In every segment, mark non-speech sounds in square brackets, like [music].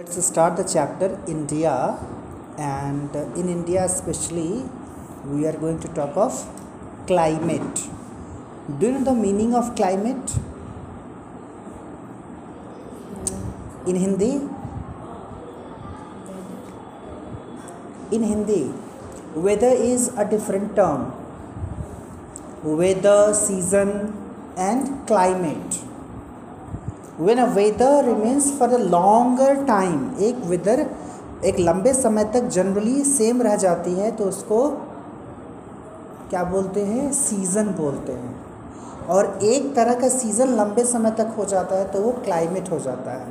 Let's start the chapter India, and in India, especially, we are going to talk of climate. Do you know the meaning of climate? In Hindi? In Hindi, weather is a different term. Weather, season, and climate. When a weather remains for a longer time, एक weather एक लंबे समय तक generally same रह जाती है तो उसको क्या बोलते हैं? सीज़न बोलते हैं। और एक तरह का सीज़न लंबे समय तक हो जाता है तो वो क्लाइमेट हो जाता है।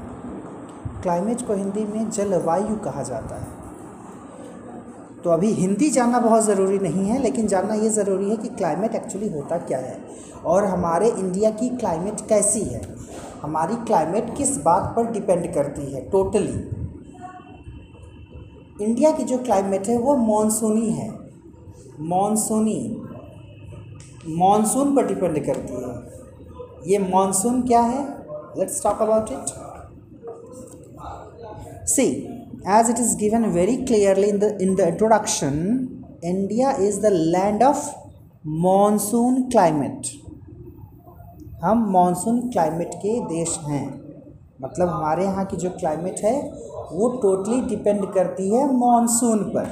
क्लाइमेट को हिंदी में जलवायु कहा जाता है। तो अभी हिंदी जानना बहुत ज़रूरी नहीं है, लेकिन जानना ये ज़रूरी है कि क्लाइमेट एक्चुअली होता क्या है? और हमारे इंडिया की क्लाइमेट कैसी है? हमारी क्लाइमेट किस बात पर डिपेंड करती है? टोटली इंडिया की जो क्लाइमेट है, वो मॉनसूनी है मॉनसूनी मॉनसून पर डिपेंड करती है. ये मॉनसून क्या है? Let's talk about it see as it is given very clearly in the in the introduction, india is the land of monsoon climate. हम मॉनसून क्लाइमेट के देश हैं। मतलब हमारे यहाँ की जो क्लाइमेट है वो टोटली डिपेंड करती है मॉनसून पर।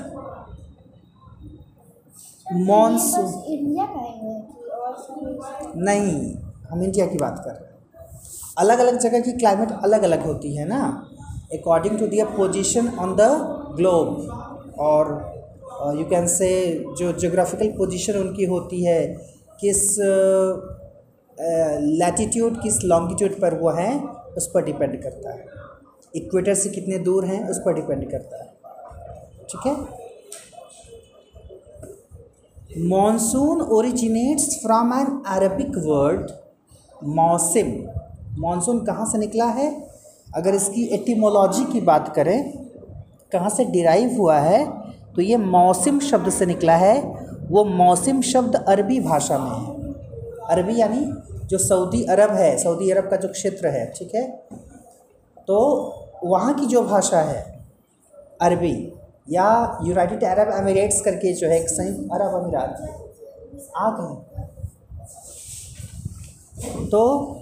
मॉनसून इंडिया कहेंगे कि और सब नहीं हम इंडिया की बात कर रहे हैं। अलग अलग जगह की क्लाइमेट अलग अलग होती है ना। According to their position on the globe और यू कैन से जो जोग्राफिकल पोजिशन उनकी होती है किस लैटिट्यूड किस लॉन्गिट्यूड पर वो हैं, उस पर डिपेंड करता है। इक्वेटर से कितने दूर हैं, उस पर डिपेंड करता है। ठीक है? Monsoon originates from an Arabic word मौसम मॉनसून कहाँ से निकला है? अगर इसकी एटिमोलॉजी की बात करें, कहाँ से डिराइव हुआ है तो ये मौसम शब्द से निकला है। वो मौसम शब्द अरबी भाषा में है। अरबी यानी जो सऊदी अरब है, सऊदी अरब का जो क्षेत्र है, ठीक है? तो वहाँ की जो भाषा है, अरबी या यूनाइटेड अरब एमिरेट्स करके जो है, एक संयुक्त अरब अमीरात, आ गए। तो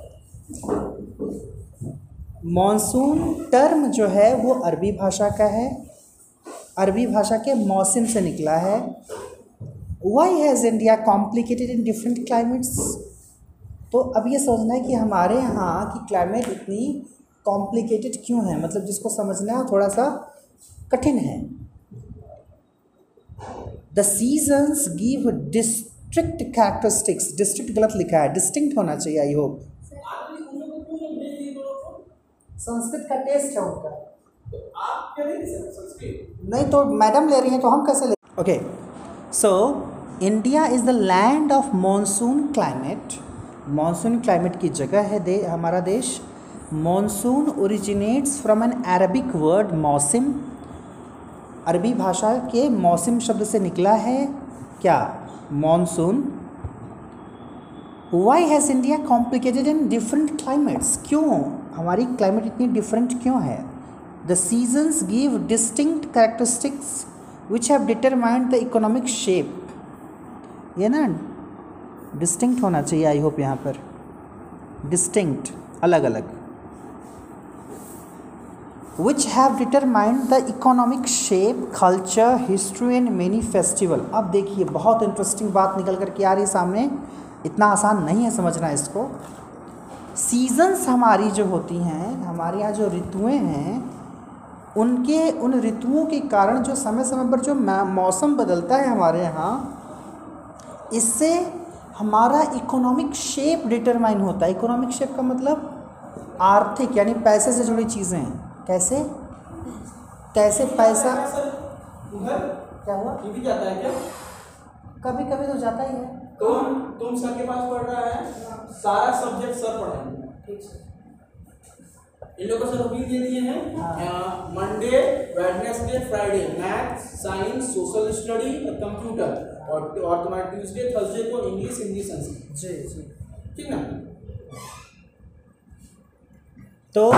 मॉनसून टर्म जो है, वो अरबी भाषा का है। अरबी भाषा के मौसम से निकला है। Why has India complicated in different climates तो अब ये सोचना है कि हमारे यहाँ की क्लाइमेट इतनी कॉम्प्लिकेटेड क्यों है? मतलब जिसको समझना थोड़ा सा कठिन है। The seasons give district characteristics district गलत लिखा है। डिस्टिंक्ट होना चाहिए आई होप संस्कृत का टेस्ट है उनका। नहीं तो मैडम ले रही हैं तो हम कैसे ले okay so India is the land of monsoon climate monsoon climate की जगह है दे, हमारा देश. Monsoon originates from an Arabic word मौसम अरबी भाषा के मौसम शब्द से निकला है क्या? Monsoon why has India complicated in different climates क्यों? हमारी क्लाइमेट इतनी डिफरेंट क्यों है? The seasons give distinct characteristics which have determined the economic shape ये ना डिस्टिंक्ट होना चाहिए आई होप यहाँ पर। डिस्टिंक्ट अलग अलग which have determined the economic shape culture history and many festival अब देखिए, बहुत इंटरेस्टिंग बात निकल कर के आ रही है सामने। इतना आसान नहीं है समझना इसको। सीजन्स हमारी जो होती हैं, हमारे यहाँ जो ऋतुएँ हैं, उनके, उन ऋतुओं के कारण जो समय समय पर जो मौसम बदलता है हमारे यहाँ इससे हमारा इकोनॉमिक शेप डिटरमाइन होता है। इकोनॉमिक शेप का मतलब आर्थिक यानी पैसे से जुड़ी चीज़ें हैं। कैसे? कैसे पैसा क्या हुआ? भी जाता है क्या? कभी कभी तो जाता ही है। तुम तुम सर के पास पढ़ रहा है? सारा सब्जेक्ट सर पढ़ाएँगे ठीक है इन लोगों को सर रूटीन दे दिए हैं। Monday Wednesday Friday math science social study और कंप्यूटर और और तुम्हारा ट्यूसडे थर्सडे को इंग्लिश हिंदी संस्कृत जी जी। ठीक ना? तो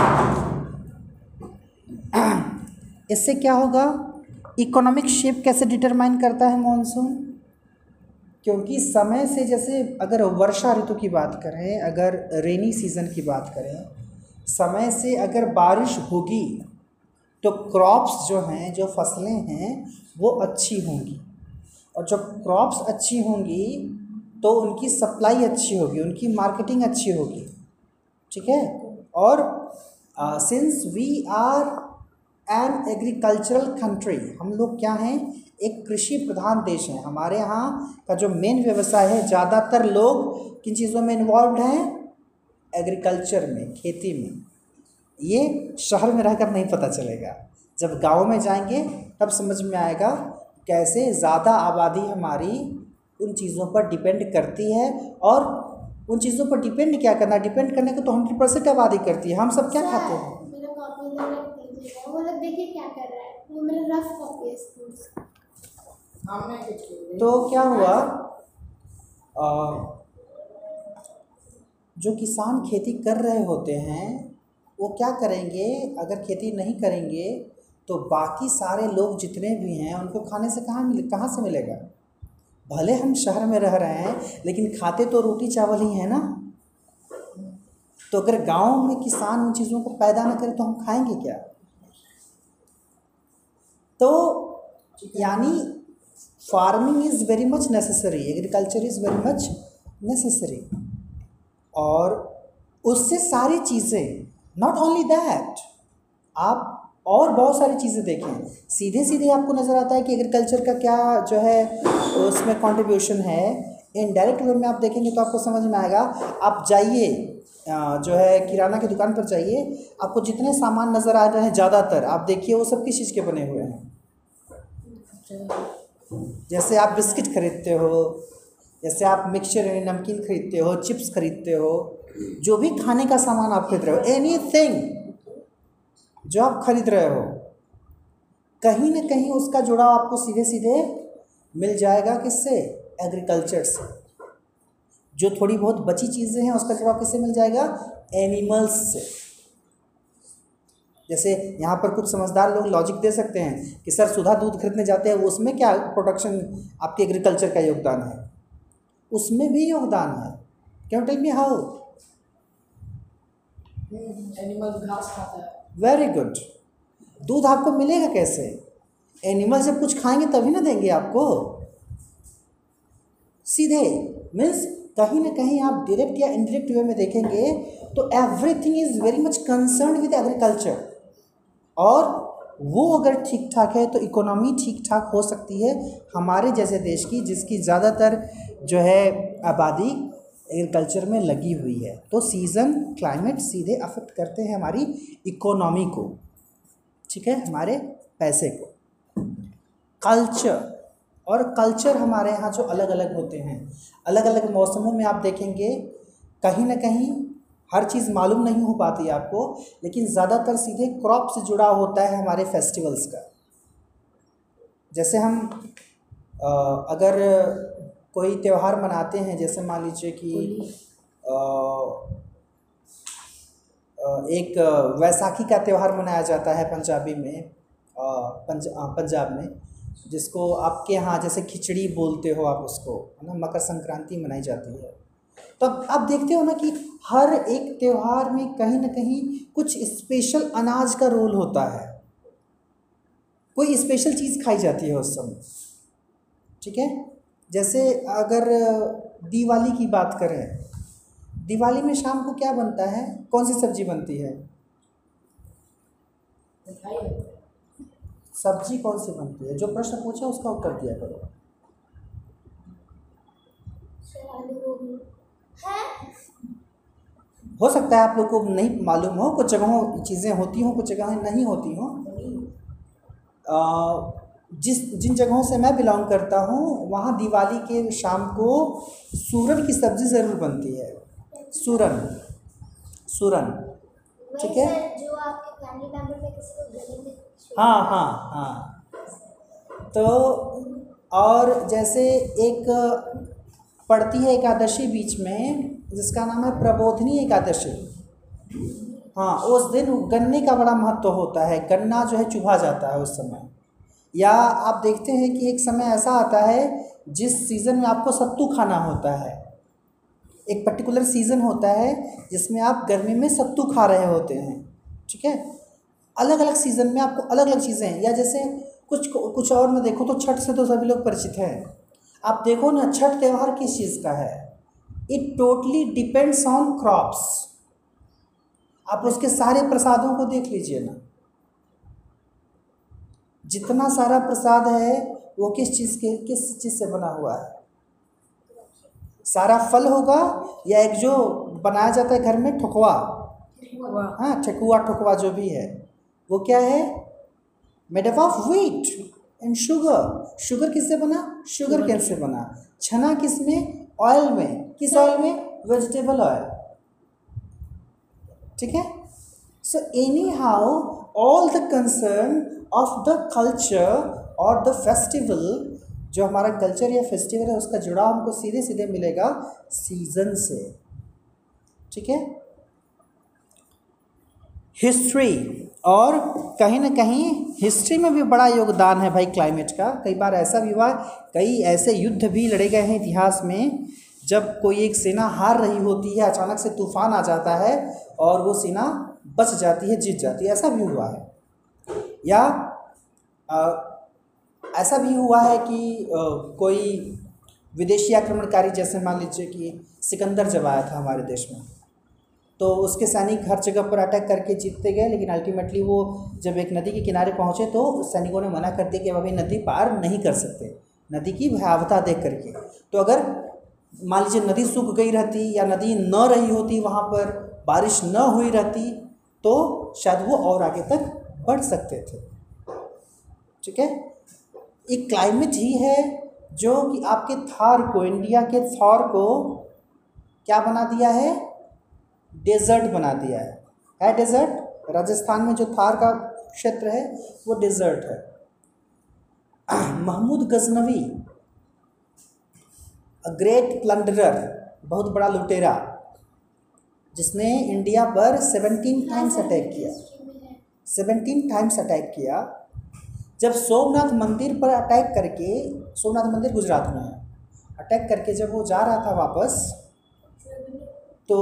इससे क्या होगा? इकोनॉमिक शेप कैसे डिटरमाइन करता है मॉनसून क्योंकि समय से जैसे अगर वर्षा ऋतु की बात करें अगर रेनी सीज़न की बात करें समय से अगर बारिश होगी तो क्रॉप्स जो हैं जो फ़सलें हैं वो अच्छी होंगी। और जब क्रॉप्स अच्छी होंगी तो उनकी सप्लाई अच्छी होगी, उनकी मार्केटिंग अच्छी होगी। ठीक है? और since we are an agricultural country हम लोग क्या हैं? एक कृषि प्रधान देश हैं। हमारे यहाँ का जो मेन व्यवसाय है, ज़्यादातर लोग किन चीज़ों में इन्वॉल्व हैं? एग्रीकल्चर में, खेती में। ये शहर में रहकर नहीं पता चलेगा। जब गाँव में जाएँगे, तब समझ में आएगा कैसे ज़्यादा आबादी हमारी उन चीज़ों पर डिपेंड करती है और उन चीज़ों पर डिपेंड क्या करना डिपेंड करने को तो हंड्रेड परसेंट आबादी करती है। हम सब क्या खाते हैं? मेरा कॉपी में रख दीजिएगा। वो लोग देखिए क्या कर रहा है। वो मेरा रफ कॉपी है स्कूल से हमने कुछ तो क्या हुआ? आ, जो किसान खेती कर रहे होते हैं वो क्या करेंगे? अगर खेती नहीं करेंगे तो बाकी सारे लोग जितने भी हैं, उनको खाने से कहाँ मिले, कहाँ से मिलेगा? भले हम शहर में रह रहे हैं, लेकिन खाते तो रोटी चावल ही है ना? तो अगर गाँव में किसान उन चीज़ों को पैदा ना करे तो हम खाएँगे क्या? तो यानी farming is very much necessary agriculture is very much necessary और उससे सारी चीज़ें नॉट ओनली दैट आप और बहुत सारी चीज़ें देखें सीधे सीधे आपको नज़र आता है कि एग्रीकल्चर का क्या जो है, उसमें कॉन्ट्रीब्यूशन है। इनडायरेक्ट वे में आप देखेंगे तो आपको समझ में आएगा। आप जाइए जो है किराना की दुकान पर जाइए। आपको जितने सामान नज़र आ रहे हैं ज़्यादातर, आप देखिए वो सब किस चीज़ के बने हुए हैं। जैसे आप बिस्किट खरीदते हो, जैसे आप मिक्सचर यानी नमकीन खरीदते हो चिप्स खरीदते हो, जो भी खाने का सामान आप खरीद रहे हो एनी जो आप खरीद रहे हो, कहीं ना कहीं उसका जुड़ाव आपको सीधे सीधे मिल जाएगा किससे? एग्रीकल्चर से। जो थोड़ी बहुत बची चीज़ें हैं, उसका जुड़ाव किससे मिल जाएगा? एनिमल्स से। जैसे यहाँ पर कुछ समझदार लोग लॉजिक दे सकते हैं कि, सर, सुधा दूध खरीदने जाते हैं, उसमें क्या प्रोडक्शन आपके एग्रीकल्चर का योगदान है? उसमें भी योगदान है। क्यों? टेल मी हाउ एनिमल घास खाता है। वेरी गुड दूध आपको मिलेगा कैसे? एनिमल जब कुछ खाएँगे तभी ना देंगे आपको। सीधे मीन्स कहीं ना कहीं आप डायरेक्ट या इनडायरेक्ट वे में देखेंगे तो everything is very much concern with agriculture और वो अगर ठीक ठाक है तो इकोनॉमी ठीक ठाक हो सकती है हमारे जैसे देश की, जिसकी ज़्यादातर जो है आबादी एग्रीकल्चर में लगी हुई है। तो सीज़न क्लाइमेट सीधे अफेक्ट करते हैं हमारी इकोनॉमी को। ठीक है? हमारे पैसे को। कल्चर और कल्चर हमारे यहाँ जो अलग अलग होते हैं। अलग अलग मौसमों में आप देखेंगे, कहीं ना कहीं हर चीज़ मालूम नहीं हो पाती आपको, लेकिन ज़्यादातर सीधे क्रॉप से जुड़ा होता है हमारे फेस्टिवल्स का। जैसे हम अगर कोई त्यौहार मनाते हैं? जैसे मान लीजिए कि एक वैसाखी का त्यौहार मनाया जाता है पंजाबी में पंज पंजाब में जिसको आपके यहाँ जैसे खिचड़ी बोलते हो आप उसको है ना? मकर संक्रांति मनाई जाती है। तो आप देखते हो ना कि हर एक त्यौहार में कहीं ना कहीं कुछ स्पेशल अनाज का रोल होता है। कोई स्पेशल चीज़ खाई जाती है उस समय। ठीक है? जैसे अगर दिवाली की बात करें, दिवाली में शाम को क्या बनता है? कौन सी सब्ज़ी बनती है? सब्ज़ी कौन सी बनती है? जो प्रश्न पूछा उसका उत्तर दिया करो। हो सकता है आप लोग को नहीं मालूम हो, कुछ जगहों, चीज़ें होती हों, कुछ जगहें नहीं होती हों। जिस जिन जगहों से मैं बिलोंग करता हूँ वहाँ दिवाली के शाम को सूरन की सब्ज़ी ज़रूर बनती है। सूरन। सूरन। ठीक है? हाँ हाँ हाँ। तो और जैसे एक पड़ती है एकादशी बीच में जिसका नाम है प्रबोधनी एकादशी। हाँ उस दिन गन्ने का बड़ा महत्व होता है। गन्ना जो है चुभा जाता है उस समय। या आप देखते हैं कि एक समय ऐसा आता है, जिस सीज़न में आपको सत्तू खाना होता है। एक पर्टिकुलर सीज़न होता है, जिसमें आप गर्मी में सत्तू खा रहे होते हैं, ठीक है? अलग अलग सीज़न में आपको अलग अलग चीज़ें या जैसे कुछ कुछ और में देखो तो छठ से तो सभी लोग परिचित हैं। आप देखो ना, छठ त्यौहार किस चीज़ का है? It totally depends on crops आप उसके सारे प्रसादों को देख लीजिए ना। जितना सारा प्रसाद है वो किस चीज़ के किस चीज़ से बना हुआ है? सारा फल होगा या एक जो बनाया जाता है घर में ठुकवा हाँ ठकुआ ठुकवा जो भी है। वो क्या है? Made up of wheat and sugar sugar किससे बना? शुगर कैन से बना। छना किसमें? ऑयल में। किस ऑयल में? वेजिटेबल ऑयल ठीक है? So any how all the concern of the culture और द फेस्टिवल जो हमारा कल्चर या फेस्टिवल है, उसका जुड़ाव हमको सीधे सीधे मिलेगा सीज़न से। ठीक है? हिस्ट्री और कहीं ना कहीं हिस्ट्री में भी बड़ा योगदान है भाई क्लाइमेट का। कई बार ऐसा भी हुआ, कई ऐसे युद्ध भी लड़े गए हैं इतिहास में, जब कोई एक सेना हार रही होती है, अचानक से तूफ़ान आ जाता है और वो सेना बच जाती है, जीत जाती है, ऐसा भी हुआ है। या आ, ऐसा भी हुआ है कि आ, कोई विदेशी आक्रमणकारी जैसे मान लीजिए कि सिकंदर जब आया था हमारे देश में तो उसके सैनिक हर जगह पर अटैक करके जीतते गए लेकिन अल्टीमेटली वो जब एक नदी के किनारे पहुँचे तो सैनिकों ने मना कर दिया कि अभी नदी पार नहीं कर सकते नदी की भयावता देख करके। तो अगर मान लीजिए नदी सूख गई रहती या नदी न रही होती वहाँ पर बारिश न हुई रहती तो शायद वो और आगे तक बढ़ सकते थे। ठीक है? एक क्लाइमेट ही है जो कि आपके थार को, इंडिया के थार को क्या बना दिया है? डेजर्ट बना दिया है। है डेजर्ट? राजस्थान में जो थार का क्षेत्र है, वो डेजर्ट है। [clears throat] Mahmud Ghaznavi a great plunderer बहुत बड़ा लुटेरा, जिसने इंडिया पर सेवनटीन टाइम्स अटैक किया। सेवनटीन टाइम्स अटैक किया। जब सोमनाथ मंदिर पर अटैक करके सोमनाथ मंदिर गुजरात में है। अटैक करके जब वो जा रहा था वापस तो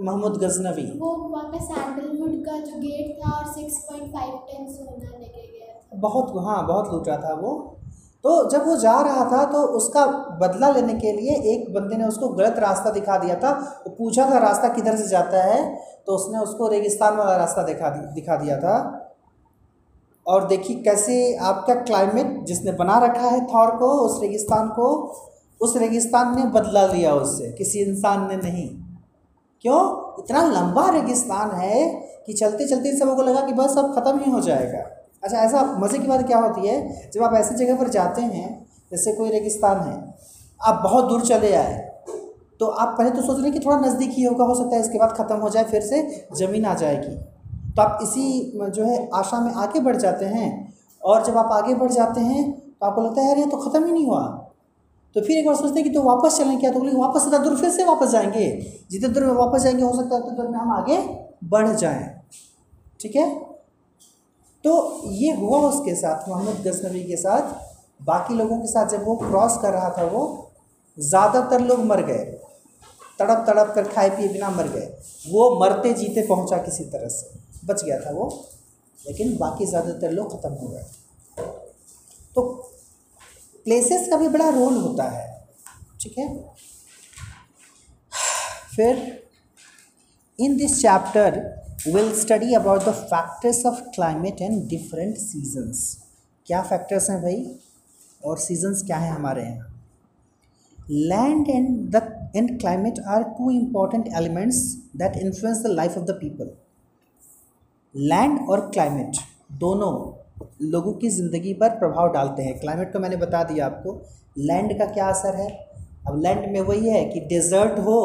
महमूद गजनवी वो वहाँ सैंडलवुड का जो गेट था और 6.5 टन सोना लेके गया था। बहुत हाँ बहुत लूटा था वो। तो जब वो जा रहा था तो उसका बदला लेने के लिए एक बंदे ने उसको गलत रास्ता दिखा दिया था। वो पूछा था, रास्ता किधर से जाता है? तो उसने उसको रेगिस्तान वाला रास्ता दिखा दिखा दिया था। और देखिए कैसे आपका क्लाइमेट जिसने बना रखा है थॉर को, उस रेगिस्तान को, उस रेगिस्तान ने बदला लिया उससे किसी इंसान ने नहीं। क्यों? इतना लंबा रेगिस्तान है कि चलते चलते सबों को लगा कि बस अब ख़त्म ही हो जाएगा। अच्छा ऐसा मज़े की बात क्या होती है? जब आप ऐसी जगह पर जाते हैं, जैसे कोई रेगिस्तान है, आप बहुत दूर चले आए तो आप पहले तो सोच रहे कि थोड़ा नज़दीक ही होगा, हो सकता है इसके बाद ख़त्म हो जाए, फिर से ज़मीन आ जाएगी। तो आप इसी जो है, आशा में आगे बढ़ जाते हैं, और जब आप आगे बढ़ जाते हैं तो आपको लगता है यार ये तो ख़त्म ही नहीं हुआ। तो फिर एक बार सोचते हैं कि तो वापस चलें क्या? तो बोले, वापस इतना दूर फिर से वापस जाएँगे। जितने दूर में वापस जाएँगे, हो सकता है उतने दूर में हम आगे बढ़ जाएँ। ठीक है? तो ये हुआ उसके साथ, मोहम्मद गजनवी के साथ। बाकी लोगों के साथ जब वो क्रॉस कर रहा था वो, ज़्यादातर लोग मर गए। तड़प तड़प कर खाए पिए बिना मर गए। वो मरते जीते पहुँचा किसी तरह से। बच गया था वो, लेकिन बाकी ज़्यादातर लोग ख़त्म हो गए। तो प्लेसेस का भी बड़ा रोल होता है, ठीक है? फिर in this chapter will study about the factors of climate and different seasons क्या फैक्टर्स हैं भाई? और सीजन्स क्या हैं हमारे यहाँ? Land and the and climate are two important elements that influence the life of the people land और climate दोनों लोगों की ज़िंदगी पर प्रभाव डालते हैं। क्लाइमेट तो मैंने बता दिया आपको। लैंड का क्या असर है? अब लैंड में वही है कि डेजर्ट हो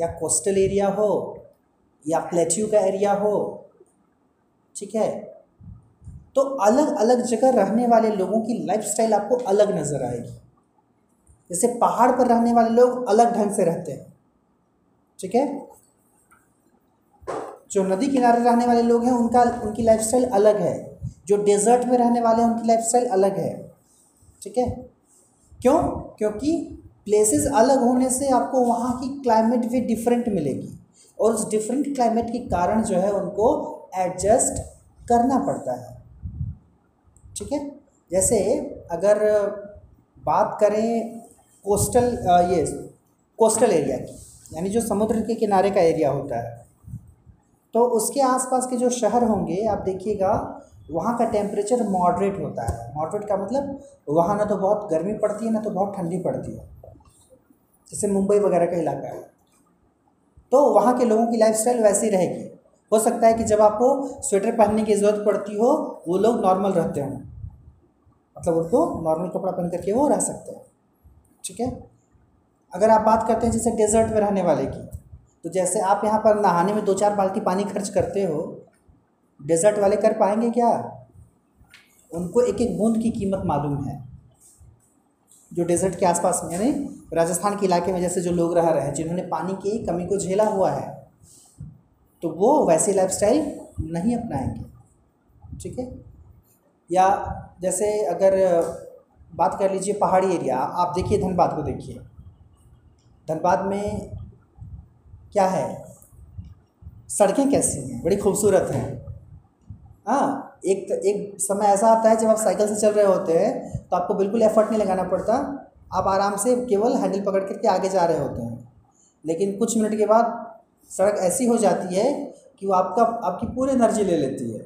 या कोस्टल एरिया हो या प्लेट्यू का एरिया हो, ठीक है? तो अलग अलग जगह रहने वाले लोगों की लाइफस्टाइल आपको अलग नज़र आएगी। जैसे पहाड़ पर रहने वाले लोग अलग ढंग से रहते हैं, ठीक है? जो नदी किनारे रहने वाले लोग हैं, उनका, उनकी लाइफस्टाइल अलग है। जो डेजर्ट में रहने वाले हैं, उनकी लाइफस्टाइल अलग है, ठीक है? क्यों? क्योंकि प्लेसेस अलग होने से आपको वहाँ की क्लाइमेट भी डिफरेंट मिलेगी। और उस डिफरेंट क्लाइमेट के कारण जो है उनको एडजस्ट करना पड़ता है। ठीक है? जैसे अगर बात करें कोस्टल ये कोस्टल एरिया की, यानी जो समुद्र के किनारे का एरिया होता है तो उसके आसपास के जो शहर होंगे, आप देखिएगा, वहाँ का टेम्परेचर मॉडरेट होता है। मॉडरेट का मतलब वहाँ ना तो बहुत गर्मी पड़ती है, ना तो बहुत ठंडी पड़ती है। जैसे मुंबई वगैरह का इलाका है। तो वहाँ के लोगों की लाइफस्टाइल वैसी रहेगी। हो सकता है कि जब आपको स्वेटर पहनने की ज़रूरत पड़ती हो, वो लोग नॉर्मल रहते हों। मतलब उनको नॉर्मल कपड़ा पहन करके वो रह सकते हैं। ठीक है? अगर आप बात करते हैं जैसे डेजर्ट में रहने वाले की तो जैसे आप यहाँ पर नहाने में दो चार बाल्टी पानी खर्च करते हो डेजर्ट वाले कर पाएँगे क्या? उनको एक एक बूंद की कीमत मालूम है। जो डेजर्ट के आसपास में यानी राजस्थान के इलाके में जैसे जो लोग रह रहे हैं, जिन्होंने पानी की कमी को झेला हुआ है तो वो वैसी लाइफस्टाइल नहीं अपनाएँगे। ठीक है? या जैसे अगर बात कर लीजिए पहाड़ी एरिया आप देखिए धनबाद को देखिए। धनबाद में क्या है? सड़कें कैसी हैं? बड़ी खूबसूरत हैं। हाँ एक एक समय ऐसा आता है जब आप साइकिल से चल रहे होते हैं तो आपको बिल्कुल एफर्ट नहीं लगाना पड़ता। आप आराम से केवल हैंडल पकड़ करके आगे जा रहे होते हैं। लेकिन कुछ मिनट के बाद सड़क ऐसी हो जाती है कि वो आपका, आपकी पूरी एनर्जी ले लेती है।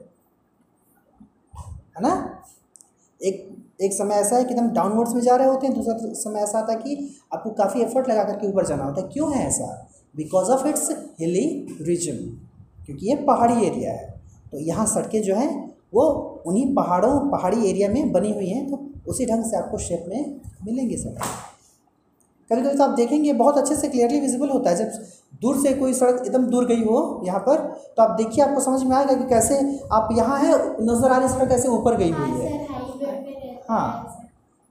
है ना? एक एक समय ऐसा है कि एकदम डाउनवर्ड्स में जा रहे होते हैं, दूसरा समय ऐसा आता है कि आपको काफ़ी एफर्ट लगा करके ऊपर जाना होता है। क्यों है ऐसा? Because of its hilly region क्योंकि ये पहाड़ी एरिया है। तो यहाँ सड़कें जो हैं, वो उन्हीं पहाड़ों, पहाड़ी एरिया में बनी हुई हैं तो उसी ढंग से आपको शेप में मिलेंगे सड़क। कभी कभी तो आप देखेंगे, बहुत अच्छे से क्लियरली विजिबल होता है। जब दूर से कोई सड़क एकदम दूर गई हो यहाँ पर तो आप देखिए, आपको समझ में आएगा कि कैसे आप यहाँ है, नज़र आ रही सड़क कैसे ऊपर गई हुई है। हाँ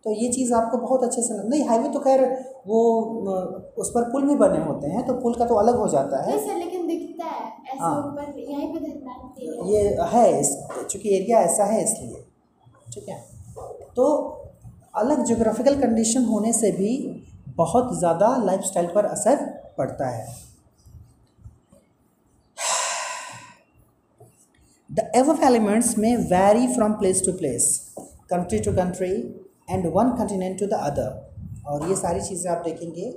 तो ये चीज़ आपको बहुत अच्छे से नहीं हाईवे तो खैर वो, उस पर पुल भी बने होते हैं तो पुल का तो अलग हो जाता है। दिखता है ऐसे हाँ। ऊपर यहीं पे है। ये है इस चूँकि एरिया ऐसा है इसलिए ठीक है? तो अलग जोग्राफिकल कंडीशन होने से भी बहुत ज़्यादा लाइफस्टाइल पर असर पड़ता है। द above एलिमेंट्स में very from place to place country to country and one continent to the other और ये सारी चीज़ें आप देखेंगे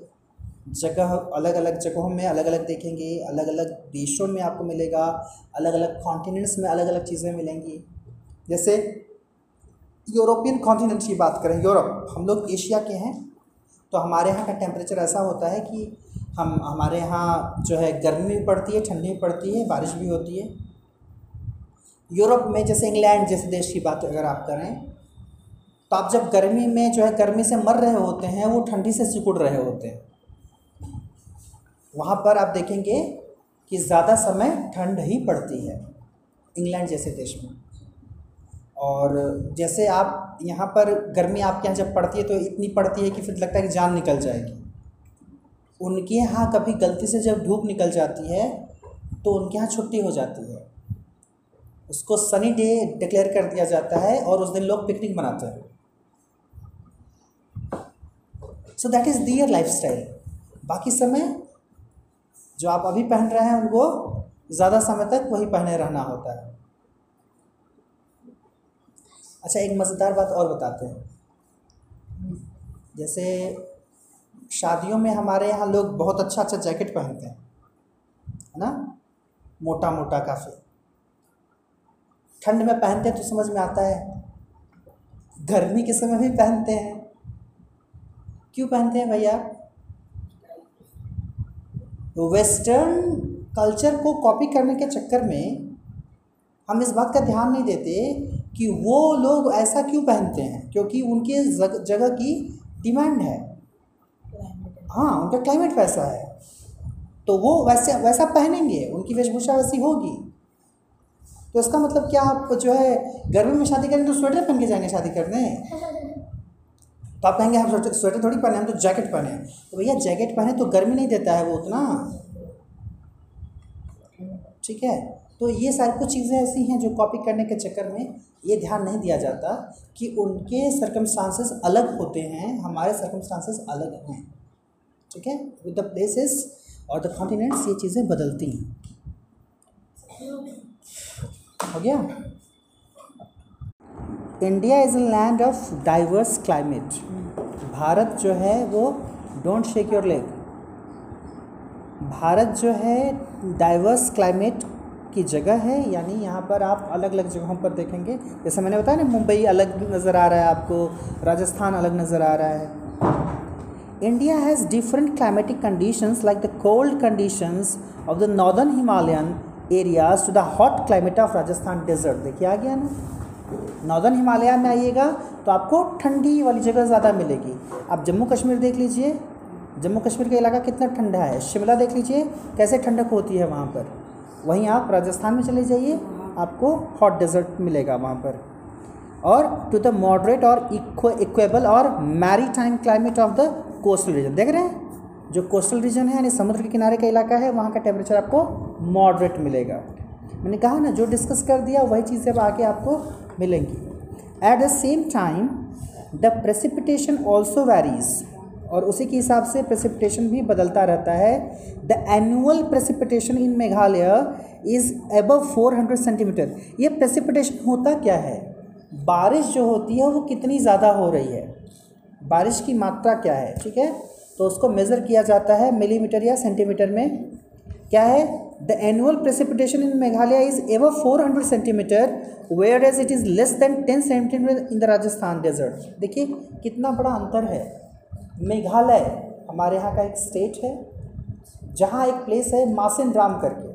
जगह अलग अलग जगहों में अलग अलग देखेंगे अलग अलग देशों में आपको मिलेगा अलग अलग कॉन्टिनेंट्स में अलग अलग चीज़ें मिलेंगी। जैसे यूरोपियन कॉन्टिनेंट की बात करें, यूरोप, हम लोग एशिया के हैं तो हमारे यहाँ का टेम्परेचर ऐसा होता है कि हम, हमारे यहाँ जो है गर्मी भी पड़ती है, ठंडी भी पड़ती है, बारिश भी होती है। यूरोप में जैसे इंग्लैंड जैसे देश की बात अगर आप करें तो आप जब गर्मी में जो है गर्मी से मर रहे होते हैं, वो ठंडी से सिकुड़ रहे होते हैं। वहाँ पर आप देखेंगे कि ज़्यादा समय ठंड ही पड़ती है, इंग्लैंड जैसे देश में। और जैसे आप यहाँ पर गर्मी आपके यहाँ जब पड़ती है तो इतनी पड़ती है कि फिर लगता है कि जान निकल जाएगी। उनके यहाँ कभी गलती से जब धूप निकल जाती है तो उनके यहाँ छुट्टी हो जाती है। उसको सनी डे डिक्लेयर कर दिया जाता है और उस दिन लोग पिकनिक मनाते हैं। So that is their life style बाकी समय जो आप अभी पहन रहे हैं उनको ज़्यादा समय तक वही पहने रहना होता है। अच्छा एक मज़ेदार बात और बताते हैं। जैसे शादियों में हमारे यहाँ लोग बहुत अच्छा अच्छा जैकेट पहनते हैं, है ना? मोटा मोटा काफ़ी। ठंड में पहनते हैं तो समझ में आता है, गर्मी के समय भी पहनते हैं। क्यों पहनते हैं भैया? वेस्टर्न कल्चर को कॉपी करने के चक्कर में हम इस बात का ध्यान नहीं देते कि वो लोग ऐसा क्यों पहनते हैं क्योंकि उनके जग, जगह की डिमांड है। हाँ उनका क्लाइमेट वैसा है। तो वो वैसे वैसा पहनेंगे उनकी वेशभूषा वैसी होगी। तो इसका मतलब क्या आप जो है गर्मी में शादी करेंगे तो स्वेटर पहन के जाएँगे शादी करने? तो आप कहेंगे, हम स्वेटर थोड़ी पहने, हम तो जैकेट पहने तो भैया, जैकेट पहने तो गर्मी नहीं देता है वो उतना। ठीक है? तो ये सारी कुछ चीज़ें ऐसी हैं जो कॉपी करने के चक्कर में ये ध्यान नहीं दिया जाता कि उनके सर्कमस्टांसेस अलग होते हैं, हमारे सर्कमस्टांसेस अलग हैं। ठीक है? विद द प्लेसेस और द कॉन्टिनेंट्स ये चीज़ें बदलती हैं। हो गया? India is a land of diverse climate Bharat जो है वो don't shake your leg Bharat जो है डाइवर्स क्लाइमेट की जगह है, यानी यहाँ पर आप अलग अलग जगहों पर देखेंगे। जैसे मैंने बताया ना, मुंबई अलग नज़र आ रहा है आपको, राजस्थान अलग नज़र आ रहा है। India has different climatic conditions like the cold conditions of the northern Himalayan areas to the hot climate of Rajasthan desert देखिए आ गया ना। नॉर्दर्न हिमालय में आइएगा तो आपको ठंडी वाली जगह ज़्यादा मिलेगी। आप जम्मू कश्मीर देख लीजिए। जम्मू कश्मीर का इलाका कितना ठंडा है। शिमला देख लीजिए, कैसे ठंडक होती है वहाँ पर। वहीं आप राजस्थान में चले जाइए, आपको हॉट डेजर्ट मिलेगा वहाँ पर। और टू द मॉडरेट और इक्वेबल और maritime climate of the coastal region देख रहे हैं? जो कोस्टल रीजन है यानी समुद्र के किनारे का इलाका है, वहाँ का टेम्परेचर आपको मॉडरेट मिलेगा। मैंने कहा ना, जो डिस्कस कर दिया, वही चीज़ें अब आके आपको मिलेंगी। At the same time the precipitation also varies और उसी के हिसाब से प्रेसिपिटेशन भी बदलता रहता है। The annual precipitation in Meghalaya is above 400 centimetre ये प्रेसिपिटेशन होता क्या है? बारिश जो होती है, वो कितनी ज़्यादा हो रही है? बारिश की मात्रा क्या है? ठीक है? तो उसको मेज़र किया जाता है मिलीमीटर या सेंटीमीटर में। क्या है? The annual precipitation in Meghalaya is ever 400 centimetre whereas it is less than ten centimetre in the Rajasthan desert देखिए, कितना बड़ा अंतर है। मेघालय हमारे यहाँ का एक स्टेट है, जहाँ एक प्लेस है मासिन राम करके।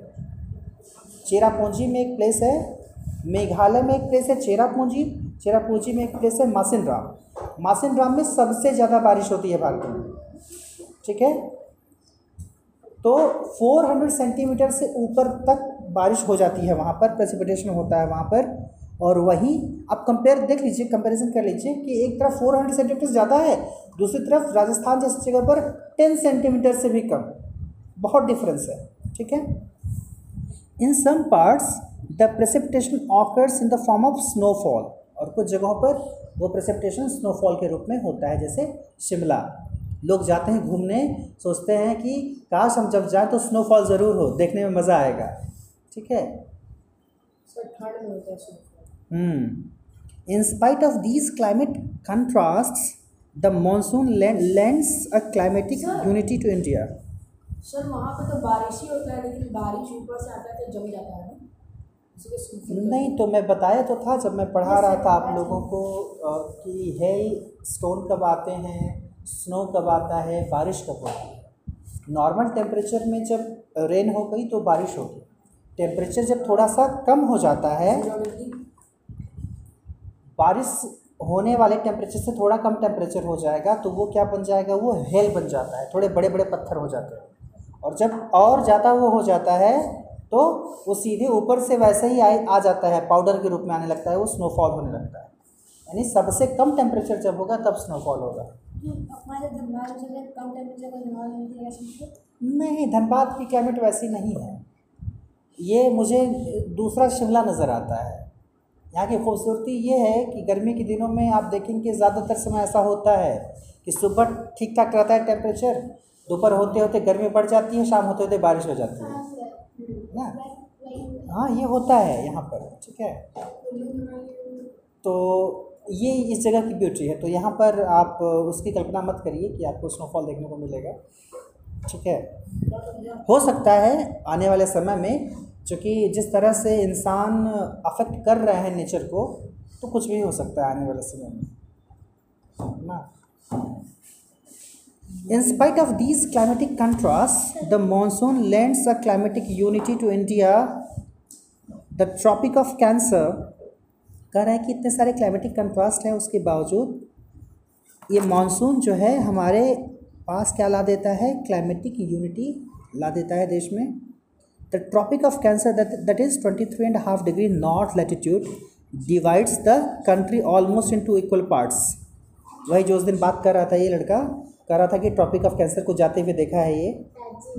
चेरापूंजी में एक प्लेस है, मेघालय में एक प्लेस है चेरापूंजी चेरापूंजी में एक प्लेस है मासिन राम मासिन राम में सबसे ज़्यादा बारिश होती है भारत में। ठीक है? तो 400 सेंटीमीटर से ऊपर तक बारिश हो जाती है, वहाँ पर प्रेसिपिटेशन होता है वहाँ पर। और वहीं आप कंपेयर देख लीजिए कंपैरिजन कर लीजिए कि एक तरफ़ 400 सेंटीमीटर ज़्यादा है, दूसरी तरफ़ राजस्थान जैसी जगह पर 10 सेंटीमीटर से भी कम। बहुत डिफरेंस है, ठीक है? In some parts the precipitation occurs in the form of snowfall और कुछ जगहों पर वो प्रेसिपिटेशन स्नोफॉल के रूप में होता है, जैसे शिमला। लोग जाते हैं घूमने सोचते हैं कि काश हम जब जाएँ तो स्नोफॉल ज़रूर हो देखने में मज़ा आएगा। ठीक है? In spite of these climate contrast the monsoon lands a climatic unity to India sir वहाँ पे तो बारिश ही होता है लेकिन बारिश ऊपर से आता है तो जम जाता है नहीं तो मैं बताया तो था जब मैं पढ़ा रहा था आप लोगों को कि है स्टोन कब आते हैं स्नो कब आता है, बारिश कब होती है? नॉर्मल टेम्परेचर में जब रेन हो गई तो बारिश होगी टेम्परेचर जब थोड़ा सा कम हो जाता है, बारिश होने वाले टेम्परेचर से थोड़ा कम टेम्परेचर हो जाएगा तो वो क्या बन जाएगा? वो हेल बन जाता है। थोड़े बड़े बड़े पत्थर हो जाते हैं। और जब और ज़्यादा वो हो जाता है तो वो सीधे ऊपर से वैसे ही आए, आ जाता है। पाउडर के रूप में आने लगता है, वो स्नोफॉल होने लगता है। यानी सबसे कम टेम्परेचर जब होगा, तब स्नोफॉल होगा। नहीं, धनबाद की क्लाइमेट वैसी नहीं है। ये मुझे दूसरा शिमला नज़र आता है। यहाँ की खूबसूरती ये है कि गर्मी के दिनों में आप देखेंगे ज़्यादातर समय ऐसा होता है कि सुबह ठीक ठाक रहता है टेम्परेचर दोपहर होते होते गर्मी बढ़ जाती है, शाम होते होते बारिश हो जाती है। ना? हाँ ये होता है यहाँ पर, ठीक है। तो ये इस जगह की ब्यूटी है। तो यहाँ पर आप उसकी कल्पना मत करिए कि आपको स्नोफॉल देखने को मिलेगा। ठीक है? हो सकता है आने वाले समय में चूँकि जिस तरह से इंसान अफेक्ट कर रहे हैं नेचर को तो कुछ भी हो सकता है आने वाले समय में। ना? In spite of these climatic contrasts, the monsoon lends a climatic unity to India. The Tropic of Cancer कह रहा है कि इतने सारे क्लाइमेटिक कंट्रास्ट हैं उसके बावजूद ये मानसून जो है हमारे पास क्या ला देता है? क्लाइमेटिक यूनिटी ला देता है देश में। The tropic of Cancer that is twenty three and half degree north latitude divides the country almost in to equal parts वही जो उस दिन बात कर रहा था ये लड़का कह रहा था कि ट्रॉपिक ऑफ़ कैंसर को जाते हुए देखा है ये।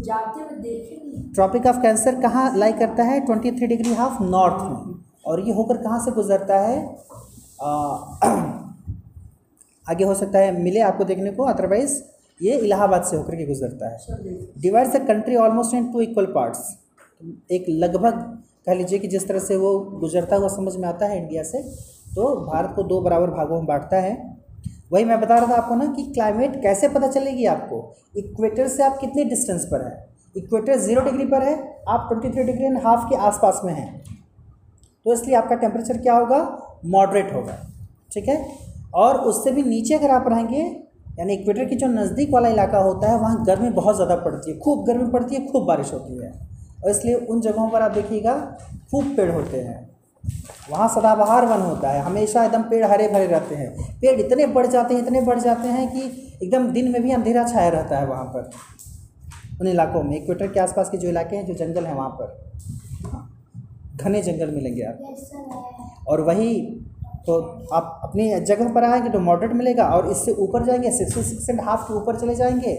जाते हुए ट्रॉपिक ऑफ़ कैंसर कहाँ लाई करता है? Twenty three degree half north में। और ये होकर कहाँ से गुजरता है? आ, [clears throat] आगे हो सकता है मिले आपको देखने को अदरवाइज़ ये इलाहाबाद से होकर के गुजरता है। Divides the country almost in to equal parts एक लगभग कह लीजिए कि जिस तरह से वो गुजरता हुआ समझ में आता है इंडिया से तो भारत को दो बराबर भागों में बांटता है। वही मैं बता रहा था आपको ना कि क्लाइमेट कैसे पता चलेगी आपको? इक्वेटर से आप कितने डिस्टेंस पर है? इक्वेटर ज़ीरो डिग्री पर है आप twenty three degree and half के आसपास में हैं। तो इसलिए आपका टेम्परेचर क्या होगा? मॉडरेट होगा। ठीक है? और उससे भी नीचे अगर आप रहेंगे यानी इक्वेटर की जो नज़दीक वाला इलाका होता है वहाँ गर्मी बहुत ज़्यादा पड़ती है। खूब गर्मी पड़ती है खूब बारिश होती है। और इसलिए उन जगहों पर आप देखिएगा खूब पेड़ होते हैं। वहाँ सदाबहार वन होता है। हमेशा एकदम पेड़ हरे भरे रहते हैं। पेड़ इतने बढ़ जाते हैं इतने बढ़ जाते हैं कि एकदम दिन में भी अंधेरा छाया रहता है वहाँ पर। उन इलाकों में इक्वेटर के आसपास के जो इलाके हैं जो जंगल हैं वहाँ पर। हाँ, घने जंगल मिलेंगे आप। और वही तो आप अपनी जगह पर आएँगे तो मॉडरेट मिलेगा और इससे ऊपर जाएँगे सिक्सटी सिक्स एंड हाफ़ के ऊपर चले जाएँगे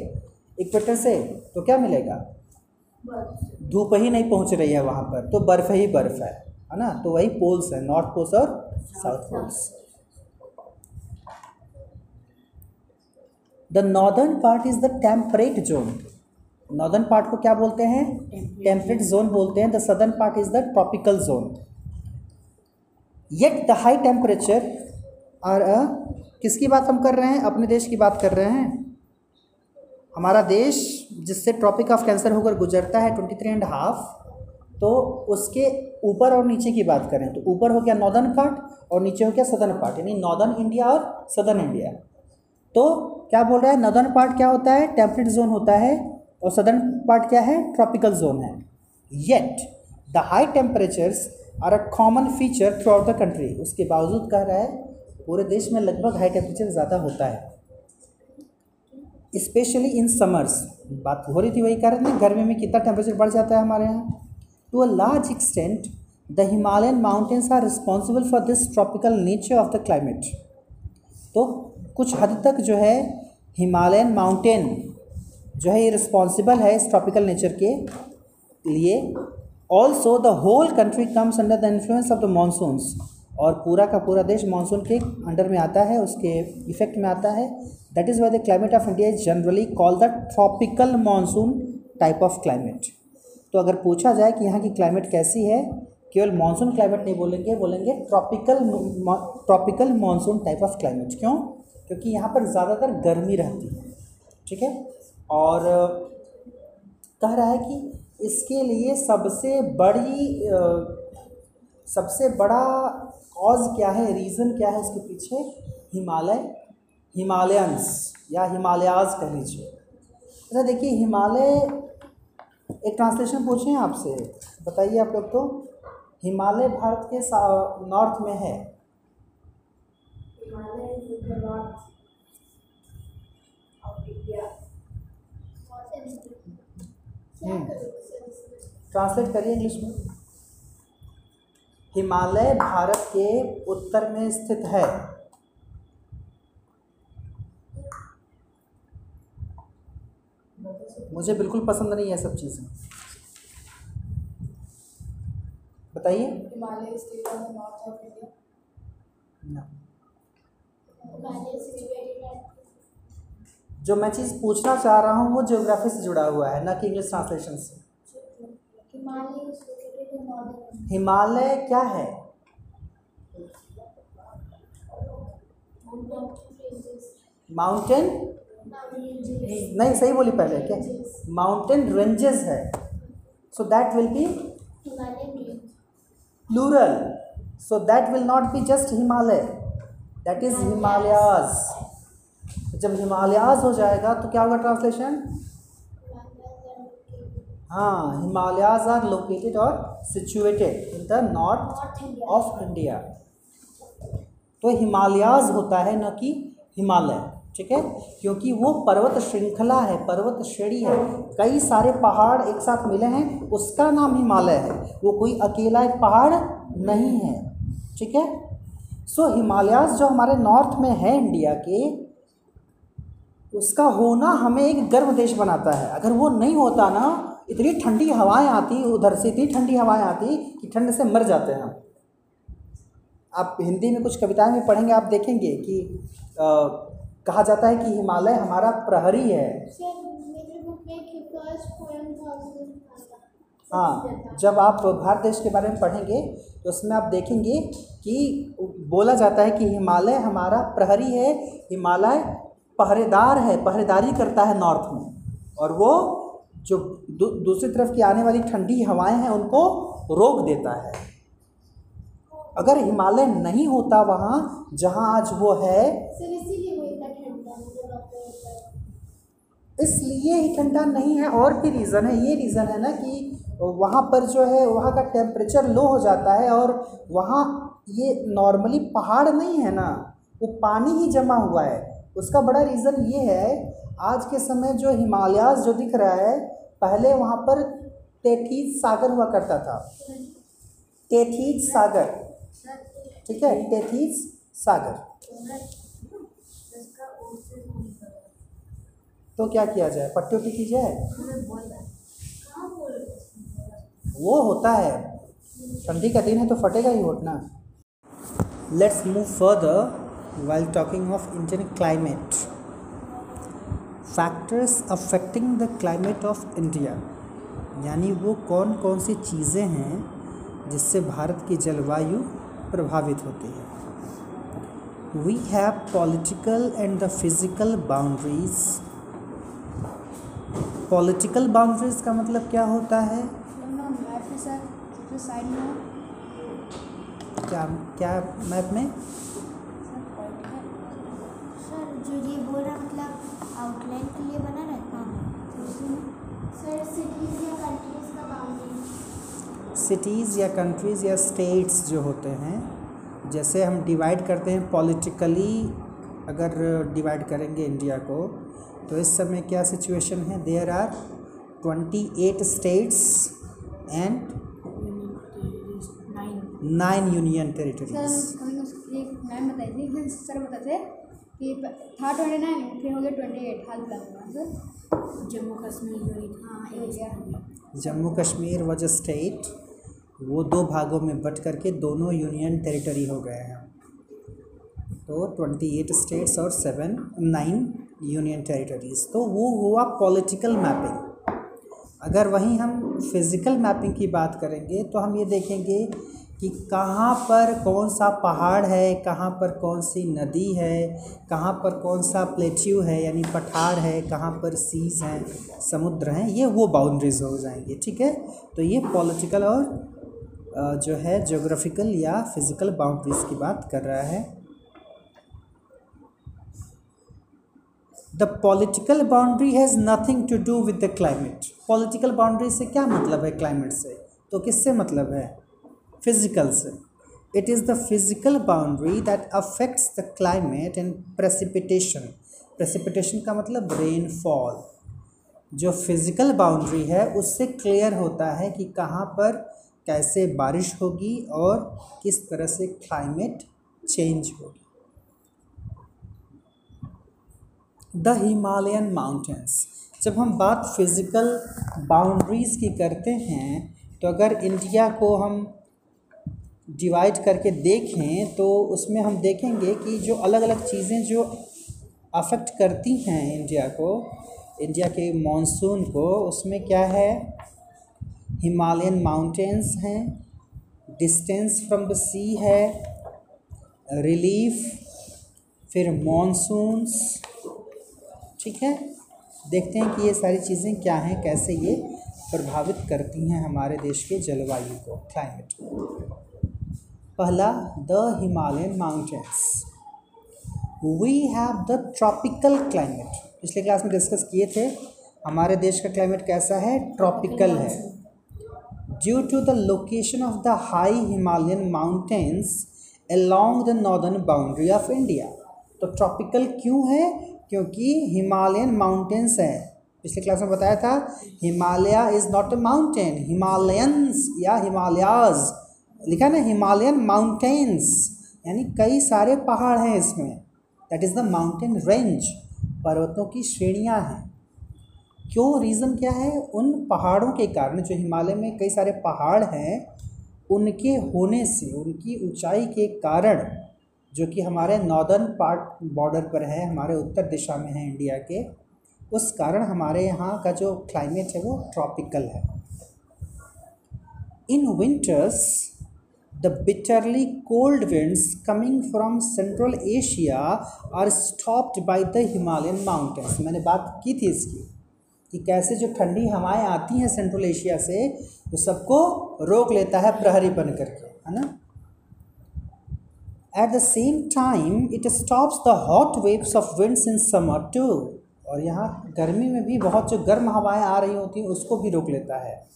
इक्वेटर से तो क्या मिलेगा? धूप ही नहीं पहुँच रही है वहाँ पर तो बर्फ़ ही बर्फ़ है है ना? तो वही पोल्स है नॉर्थ पोल्स और south poles the northern part is the temperate zone northern part को क्या बोलते हैं? टेम्परेट जोन बोलते हैं। The southern part is the tropical zone yet the high temperature और किसकी बात हम कर रहे हैं? अपने देश की बात कर रहे हैं। हमारा देश जिससे ट्रॉपिक ऑफ़ कैंसर होकर गुजरता है ट्वेंटी थ्री एंड हाफ़ तो उसके ऊपर और नीचे की बात करें तो ऊपर हो गया नॉर्दर्न पार्ट और नीचे हो गया सदर्न पार्ट यानी नॉर्दर्न इंडिया और सदर्न इंडिया तो क्या बोल रहा है? नॉर्दर्न पार्ट क्या होता है? टेम्परेट जोन होता है। और सदर्न पार्ट क्या है? ट्रॉपिकल जोन है। Yet the high temperatures are a common feature throughout the country उसके बावजूद कह रहा है, पूरे देश में लगभग हाई टेम्परेचर ज़्यादा होता है। स्पेशली इन समर्स बात हो रही थी वही कारण नहीं गर्मी में कितना टेम्परेचर बढ़ जाता है हमारे यहाँ। To a large extent the Himalayan mountains are responsible for this tropical nature of the climate तो कुछ हद तक जो है हिमालयन माउंटेन जो है ये रिस्पॉन्सिबल है इस ट्रॉपिकल नेचर के लिए। Also the whole country comes under the influence of the monsoons और पूरा का पूरा देश मानसून के अंडर में आता है, उसके इफ़ेक्ट में आता है। That is why the climate of India is generally call the tropical monsoon type of climate तो अगर पूछा जाए कि यहाँ की क्लाइमेट कैसी है, केवल मानसून क्लाइमेट नहीं बोलेंगे बोलेंगे tropical tropical monsoon type of climate क्यों? क्योंकि यहाँ पर ज़्यादातर गर्मी रहती है। ठीक है? और कह रहा है कि इसके लिए सबसे बड़ी सबसे बड़ा कॉज क्या है? रीज़न क्या है इसके पीछे? हिमालय, हिमालयंस, या हिमालयाज कह लीजिए। अच्छा देखिए, हिमालय, एक ट्रांसलेशन पूछें आपसे। बताइए आप लोग तो। हिमालय भारत के नॉर्थ में है Himalaya is the north of India क्या करोगे सर इसमें ट्रांसलेट करिए इंग्लिश में। हिमालय भारत के उत्तर में स्थित है। मुझे बिल्कुल पसंद नहीं है सब चीज़ें। बताइए। हिमालय जो मैं चीज़ पूछना चाह रहा हूँ, वो जियोग्राफी से जुड़ा हुआ है, ना कि इंग्लिश ट्रांसलेशन से। हिमालय क्या है? माउंटेन नहीं, सही बोली पहले, क्या? माउंटेन रेंजेस है। So that will be plural so that will not be just Himalaya that is Himalayas जब हिमालयाज हो जाएगा तो क्या होगा ट्रांसलेशन हाँ हिमालयाज आर लोकेटेड और situated in the north of India तो हिमालयाज होता है न कि हिमालय ठीक है? क्योंकि वो पर्वत श्रृंखला है पर्वत श्रेणी है। कई सारे पहाड़ एक साथ मिले हैं उसका नाम हिमालय है। वो कोई अकेला एक पहाड़ नहीं है ठीक है? सो हिमालयाज जो हमारे नॉर्थ में है इंडिया के उसका होना हमें एक गर्म देश बनाता है। अगर वो नहीं होता ना इतनी ठंडी हवाएँ आती उधर से इतनी ठंडी हवाएँ आती कि ठंड से मर जाते हैं आप हिंदी में कुछ कविताएँ भी पढ़ेंगे आप देखेंगे कि आ, कहा जाता है कि हिमालय हमारा प्रहरी है। हाँ जब आप भारत देश के बारे में पढ़ेंगे तो उसमें आप देखेंगे कि बोला जाता है कि हिमालय हमारा प्रहरी है। हिमालय पहरेदार है पहरेदारी करता है नॉर्थ में। और वो जो दू, दूसरी तरफ़ की आने वाली ठंडी हवाएँ हैं उनको रोक देता है। अगर हिमालय नहीं होता वहाँ जहाँ आज वो है है इसलिए ही ठंडा नहीं है और भी रीज़न है। ये रीज़न है ना कि वहाँ पर जो है वहाँ का टेम्परेचर लो हो जाता है और वहाँ ये नॉर्मली पहाड़ नहीं है ना वो पानी ही जमा हुआ है। उसका बड़ा रीज़न ये है, आज के समय जो हिमालयाज जो दिख रहा है, पहले वहाँ पर तेथीज सागर हुआ करता था। तेथीज सागर, ठीक है? तेथीज सागर। तो क्या किया जाए? पट्टी उट्टी की जाए? वो होता है। ठंडी का दिन है तो फटेगा ही होट ना। Let's move further while talking of Indian climate factors affecting the climate of India यानी वो कौन कौन सी चीज़ें हैं जिससे भारत की जलवायु प्रभावित होती है? We have political and the physical boundaries political boundaries का मतलब क्या होता है? क्या क्या मैप में सर जो ये बोल रहा मतलब आउटलाइन के लिए बना रहता है सर सिटीज़ या कंट्रीज़ का बाउंड्री सिटीज़ या कंट्रीज़ या स्टेट्स जो होते हैं जैसे हम डिवाइड करते हैं पॉलिटिकली अगर डिवाइड करेंगे इंडिया को तो इस समय क्या सिचुएशन है? There are twenty eight states and nine union territories sir हमें उस एक मैम बताई सर बताते कि था ट्वेंटी नाइन फिर हो गया ट्वेंटी एट हाल फ़िलहाल जम्मू कश्मीर हाँ Jammu Kashmir was a state वो दो भागों में बट करके दोनों यूनियन टेरिटरी हो गए हैं। तो ट्वेंटी एट स्टेट्स और सेवन, नाइन यूनियन टेरिटरीज। तो वो हुआ पॉलिटिकल मैपिंग। अगर वहीं हम फ़िज़िकल मैपिंग की बात करेंगे तो हम ये देखेंगे कि कहाँ पर कौन सा पहाड़ है, कहाँ पर कौन सी नदी है, कहाँ पर कौन सा प्लेट्यू है, यानी पठार है, कहाँ पर सीज हैं, समुद्र हैं, ये वो बाउंड्रीज हो जाएँगे, ठीक है? तो ये पॉलिटिकल और जो है जोग्राफिकल या फ़िज़िकल बाउंड्रीज की बात कर रहा है। The political boundary has nothing to do with the climate political boundary से क्या मतलब है क्लाइमेट से? तो किससे मतलब है? फ़िज़िकल से। It is the physical boundary that affects the climate and precipitation precipitation का मतलब रेनफॉल जो फ़िज़िकल बाउंड्री है, उससे क्लियर होता है कि कहाँ पर कैसे बारिश होगी और किस तरह से क्लाइमेट चेंज होगी। द हिमालयन माउंटेंस जब हम बात फ़िज़िकल बाउंड्रीज़ की करते हैं तो अगर इंडिया को हम डिवाइड करके देखें तो उसमें हम देखेंगे कि जो अलग अलग चीज़ें जो अफेक्ट करती हैं इंडिया को इंडिया के मॉनसून को, उसमें क्या है? हिमालयन माउंटेंस हैं डिस्टेंस फ्रॉम द सी है रिलीफ फिर मॉनसून्स ठीक है? देखते हैं कि ये सारी चीज़ें क्या हैं, कैसे ये प्रभावित करती हैं हमारे देश के जलवायु को क्लाइमेट को। पहला the Himalayan mountains we have the tropical climate पिछले क्लास में डिस्कस किए थे, हमारे देश का क्लाइमेट कैसा है? ट्रॉपिकल है। Due to the location of the high Himalayan mountains along the northern boundary of India तो ट्रॉपिकल क्यों है? क्योंकि हिमालयन माउंटेन्स है। पिछले क्लास में बताया था Himalaya is not a mountain Himalayans या हिमालयाज लिखा ना हिमालयन माउंटेन्स यानी कई सारे पहाड़ हैं इसमें। That is the mountain range पर्वतों की श्रेणियाँ हैं। क्यों रीज़न क्या है? उन पहाड़ों के कारण जो हिमालय में कई सारे पहाड़ हैं, उनके होने से, उनकी ऊंचाई के कारण जो कि हमारे नॉर्दर्न पार्ट बॉर्डर पर है, हमारे उत्तर दिशा में है इंडिया के, उस कारण हमारे यहाँ का जो क्लाइमेट है वो ट्रॉपिकल है। In winters the bitterly cold winds coming from central asia are stopped by the himalayan mountains मैंने बात की थी इसकी। कि कैसे जो ठंडी हवाएँ आती हैं सेंट्रल एशिया से वो सबको रोक लेता है प्रहरी बन करके है ना? At the same time it stops the hot waves of winds in summer too और यहाँ गर्मी में भी बहुत जो गर्म हवाएँ आ रही होती हैं उसको भी रोक लेता है।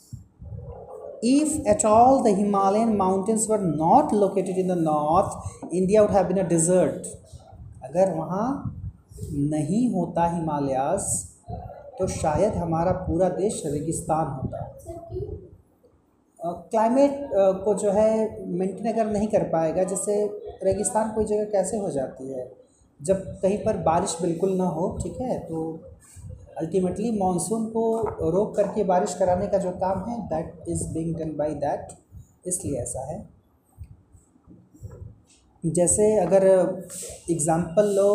If at all the Himalayan mountains were not located in the north, India would have been a desert. अगर वहाँ नहीं होता हिमालयास तो शायद हमारा पूरा देश रेगिस्तान होता। क्लाइमेट को जो है मेंटेन अगर नहीं कर पाएगा जैसे रेगिस्तान कोई जगह कैसे हो जाती है। जब कहीं पर बारिश बिल्कुल ना हो, ठीक है तो अल्टीमेटली मानसून को रोक करके बारिश कराने का जो काम है that is being done by that इसलिए ऐसा है। जैसे अगर एग्ज़ाम्पल लो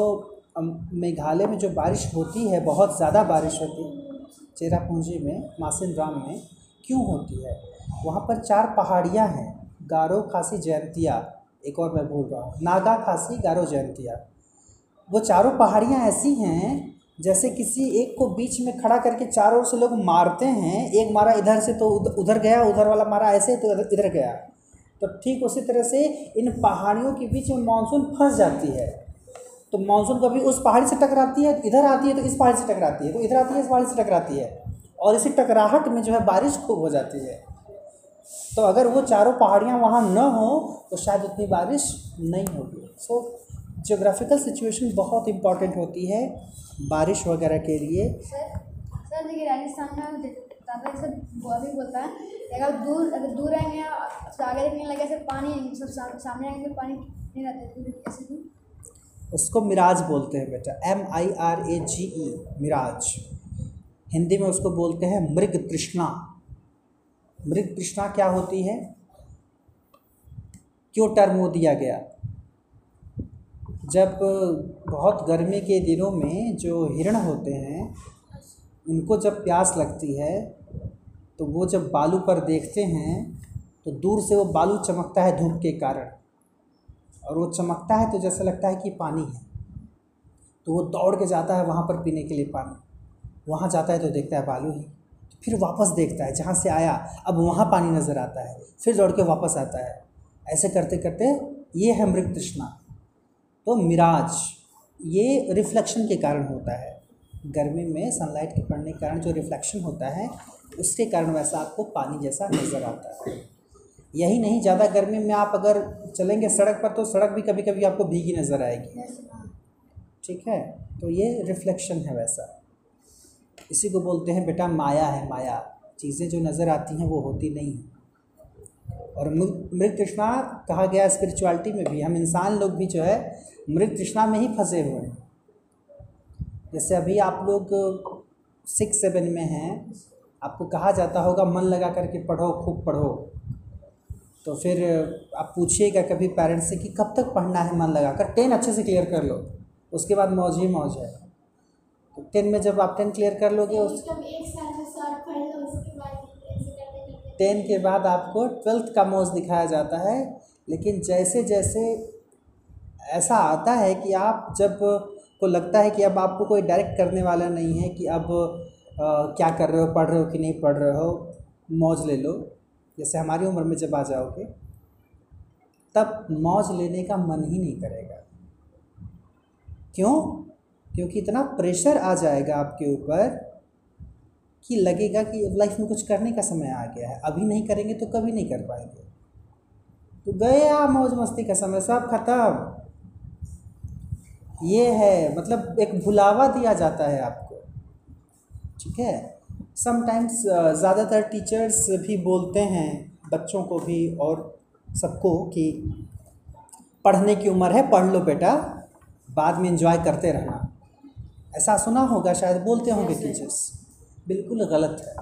मेघालय में जो बारिश होती है, बहुत ज़्यादा बारिश होती है, चेरापूंजी में मासिन राम में, क्यों होती है? वहाँ पर चार पहाड़ियाँ हैं, गारो खासी जयंतिया, एक और मैं भूल रहा हूँ, नागा खासी गारो जयंतिया। वो चारों पहाड़ियाँ ऐसी हैं, जैसे किसी एक को बीच में खड़ा करके चारों ओर से लोग मारते हैं, एक मारा इधर से तो उधर गया, उधर वाला मारा ऐसे तो इधर गया। तो ठीक उसी तरह से इन पहाड़ियों के बीच में मानसून फंस जाती है। तो मानसून कभी उस पहाड़ी से टकराती है, इधर आती है तो इस पहाड़ी से टकराती है तो इधर आती है, इस पहाड़ी से टकराती है। और इसी टकराहट में जो है बारिश खूब हो जाती है। तो अगर वो चारों पहाड़ियाँ वहाँ न हो तो शायद उतनी बारिश नहीं होगी। सो जियोग्राफिकल सिचुएशन बहुत इंपॉर्टेंट होती है बारिश वगैरह के लिए। सर सर देखिए, राजस्थान में भी बोलता है। अगर दूर अगर दूर रहेंगे आगे देखने लगे, ऐसे पानी सब सामने आएँगे पानी नहीं रहता है उसको मिराज बोलते हैं बेटा M I R A G E mirage. Hindi में उसको बोलते हैं मृग तृष्णा। मृग तृष्णा क्या होती है? क्यों टर्म वो दिया गया? जब बहुत गर्मी के दिनों में जो हिरण होते हैं, उनको जब प्यास लगती है तो वो जब बालू पर देखते हैं तो दूर से वो बालू चमकता है धूप के कारण। और वो चमकता है तो जैसा लगता है कि पानी है। तो वो दौड़ के जाता है वहाँ पर पीने के लिए पानी। वहाँ जाता है तो देखता है बालू ही। फिर वापस देखता है, जहाँ से आया, अब वहाँ पानी नज़र आता है। फिर दौड़ के वापस आता है। ऐसे करते करते ये है मृग तृष्णा तो मिराज, ये रिफ्लेक्शन के कारण होता है। गर्मी में सनलाइट के पड़ने के कारण जो रिफ्लेक्शन होता है, उसके कारण वैसा आपको पानी जैसा नज़र आता है। यही नहीं ज़्यादा गर्मी में आप अगर चलेंगे सड़क पर तो सड़क भी कभी कभी आपको भीगी नज़र आएगी। ठीक है? तो ये रिफ्लेक्शन है वैसा। इसी को बोलते हैं बेटा माया है माया। चीज़ें जो नज़र आती हैं वो होती नहीं हैं। और मृत तृष्णा कहा गया स्पिरिचुअलिटी में भी। हम इंसान लोग भी जो है मृत तृष्णा में ही फंसे हुए हैं। जैसे अभी आप लोग सिक्स सेवन में हैं आपको कहा जाता होगा मन लगा करके पढ़ो खूब पढ़ो। तो फिर आप पूछिएगा कभी पेरेंट्स से कि कब तक पढ़ना है मन लगा कर टेन अच्छे से क्लियर कर लो। उसके बाद मौज ही मौज है। तो टेन में जब आप टेन क्लियर कर लोगे उस टेन के बाद आपको ट्वेल्थ का मौज दिखाया जाता है। लेकिन जैसे जैसे ऐसा आता है कि आप जब को लगता है कि अब आपको कोई डायरेक्ट करने वाला नहीं है कि अब अ, क्या कर रहे हो पढ़ रहे हो कि नहीं पढ़ रहे हो मौज ले लो। जैसे हमारी उम्र में जब आ जाओगे, तब मौज लेने का मन ही नहीं करेगा। क्यों? क्योंकि इतना प्रेशर आ जाएगा आपके ऊपर कि लगेगा कि लाइफ में कुछ करने का समय आ गया है। अभी नहीं करेंगे तो कभी नहीं कर पाएँगे। तो गया मौज मस्ती का समय, सब खत्म। ये है मतलब एक भुलावा दिया जाता है आपको। ठीक है? समटाइम्स ज़्यादातर टीचर्स भी बोलते हैं बच्चों को भी और सबको कि पढ़ने की उम्र है पढ़ लो बेटा बाद में एंजॉय करते रहना। ऐसा सुना होगा शायद बोलते होंगे टीचर्स बिल्कुल गलत है।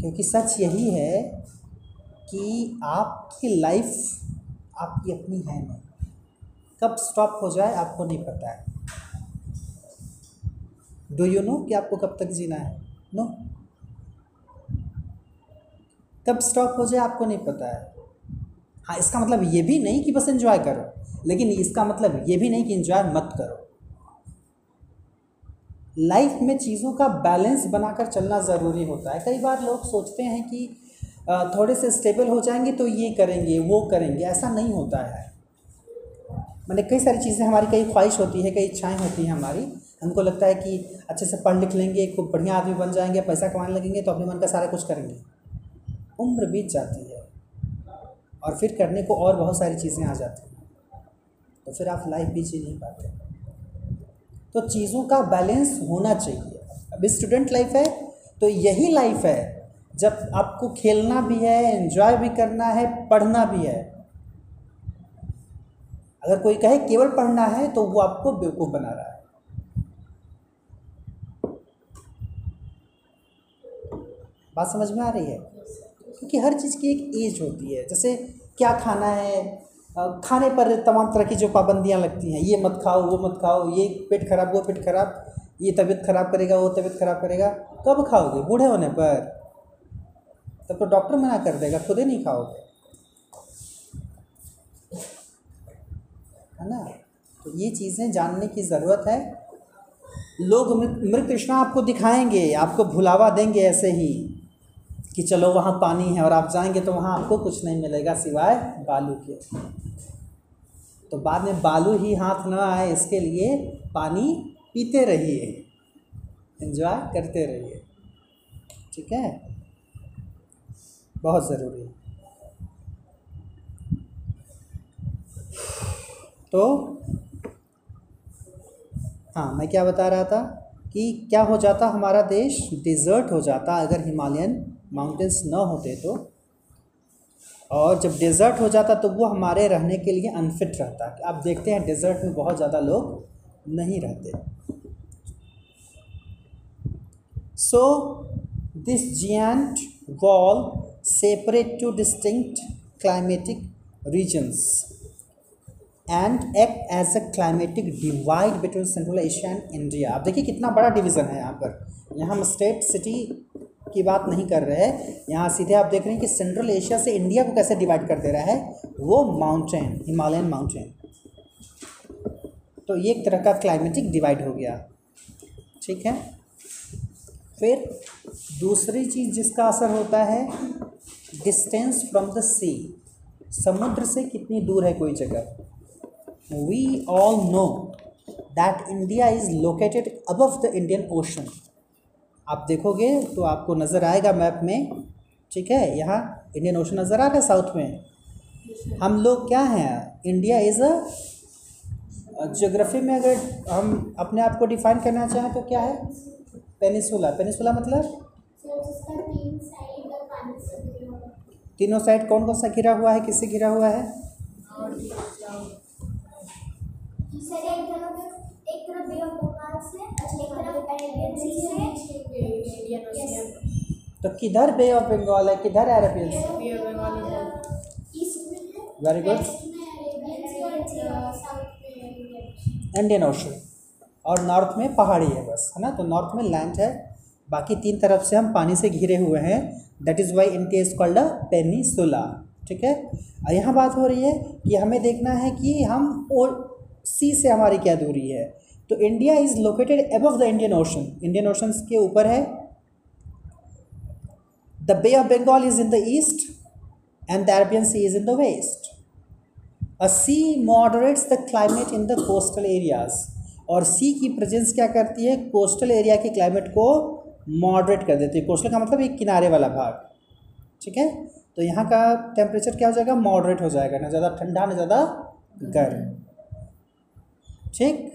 क्योंकि सच यही है कि आपकी लाइफ आपकी अपनी है नहीं। कब स्टॉप हो जाए आपको नहीं पता है। डू यू नो कि आपको कब तक जीना है? नो कब स्टॉप हो जाए, आपको नहीं पता है। हाँ इसका मतलब ये भी नहीं कि बस एंजॉय करो, लेकिन इसका मतलब ये भी नहीं कि एंजॉय मत करो। लाइफ में चीज़ों का बैलेंस बनाकर चलना ज़रूरी होता है। कई बार लोग सोचते हैं कि थोड़े से स्टेबल हो जाएँगे तो ये करेंगे, वो करेंगे, ऐसा नहीं होता है। मैंने कई सारी चीज़ें, हमारी कई ख्वाहिश होती है, कई इच्छाएँ होती हैं हमारी हमको लगता है कि अच्छे से पढ़ लिख लेंगे, खूब बढ़िया आदमी बन जाएँगे, पैसा कमाने लगेंगे तो अपने मन का सारा कुछ करेंगे। उम्र बीत जाती है और फिर करने को और बहुत सारी चीज़ें आ जाती हैं। तो फिर आप लाइफ भी जी नहीं पाते। तो चीज़ों का बैलेंस होना चाहिए। अब स्टूडेंट लाइफ है तो यही लाइफ है, जब आपको खेलना भी है, एंजॉय भी करना है, पढ़ना भी है। अगर कोई कहे, केवल पढ़ना है तो वो आपको बेवकूफ़ बना रहा है। बात समझ में आ रही है? क्योंकि हर चीज़ की एक एज होती है। जैसे क्या खाना है? खाने पर तमाम तरह की जो पाबंदियाँ लगती हैं, ये मत खाओ, वो मत खाओ, ये पेट खराब, वो पेट खराब, ये तबीयत खराब करेगा, वो तबीयत खराब करेगा, कब खाओगे? बूढ़े होने पर। तब तो डॉक्टर मना कर देगा, खुद ही नहीं खाओगे। है ना? तो ये चीज़ें जानने की ज़रूरत है। लोग मृत मृत तृष्णा आपको दिखाएँगे, आपको भुलावा देंगे ऐसे ही। कि चलो वहाँ पानी है और आप जाएँगे तो वहाँ आपको कुछ नहीं मिलेगा सिवाय बालू के। तो बाद में बालू ही हाथ न आए, इसके लिए पानी पीते रहिए। एंजॉय करते रहिए। ठीक है? बहुत ज़रूरी है। तो हाँ मैं क्या बता रहा था कि क्या हो जाता हमारा देश? डिज़र्ट हो जाता, अगर हिमालयन माउंटेन्स न होते तो और जब डेजर्ट हो जाता तो वो हमारे रहने के लिए अनफिट रहता। आप देखते हैं डेजर्ट में बहुत ज़्यादा लोग नहीं रहते। So this giant wall separate two distinct climatic regions and act as a climatic divide between Central Asia and India. आप देखिए कितना बड़ा डिवीज़न है यहाँ पर। यहाँ स्टेट सिटी की बात नहीं कर रहे हैं। यहाँ सीधे आप देख रहे हैं कि सेंट्रल एशिया से इंडिया को कैसे डिवाइड कर दे रहा है, वो माउंटेन हिमालयन माउंटेन तो ये एक तरह का क्लाइमेटिक डिवाइड हो गया। ठीक है? फिर दूसरी चीज़ जिसका असर होता है डिस्टेंस फ्रॉम द सी समुद्र से कितनी दूर है कोई जगह? We all know that India is located above the Indian Ocean आप देखोगे तो आपको नज़र आएगा मैप में, ठीक है? यहाँ इंडियन ओशन नज़र आ रहा है साउथ में। हम लोग क्या हैं? इंडिया इज़ अ जोग्राफी में अगर हम अपने आप को डिफाइन करना चाहें तो क्या है? पेनिसुला पेनिसुला मतलब? तीन साइड कौन कौन सा घिरा हुआ है? किससे घिरा हुआ है? एक तरफ़ बे ऑफ़ बंगाल से एक तरफ़ अरेबियन सी से इंडियन ओशियन तो किधर बे ऑफ़ बंगाल है? किधर Arabian sea? Bay of Bengal east में है। वेरी गुड इंडियन ओशन और नॉर्थ में पहाड़ी है बस है ना? तो नॉर्थ में लैंड है। बाकी तीन तरफ़ से हम पानी से घिरे हुए हैं। That is why India is called a peninsula ठीक है? यहाँ बात हो रही है कि हमें देखना है कि हम सी से हमारी क्या दूरी है? तो India is located above the Indian Ocean Indian Ocean के ऊपर है। The bay of Bengal is in the east and the Arabian sea is in the west A sea moderates the climate in the coastal areas. और sea की presence क्या करती है? Coastal area के climate को मॉडरेट कर देती है। कोस्टल का मतलब एक किनारे वाला भाग। ठीक है? तो यहाँ का टेम्परेचर क्या हो जाएगा? मॉडरेट हो जाएगा। ना ज़्यादा ठंडा, ना ज़्यादा गर्म। ठीक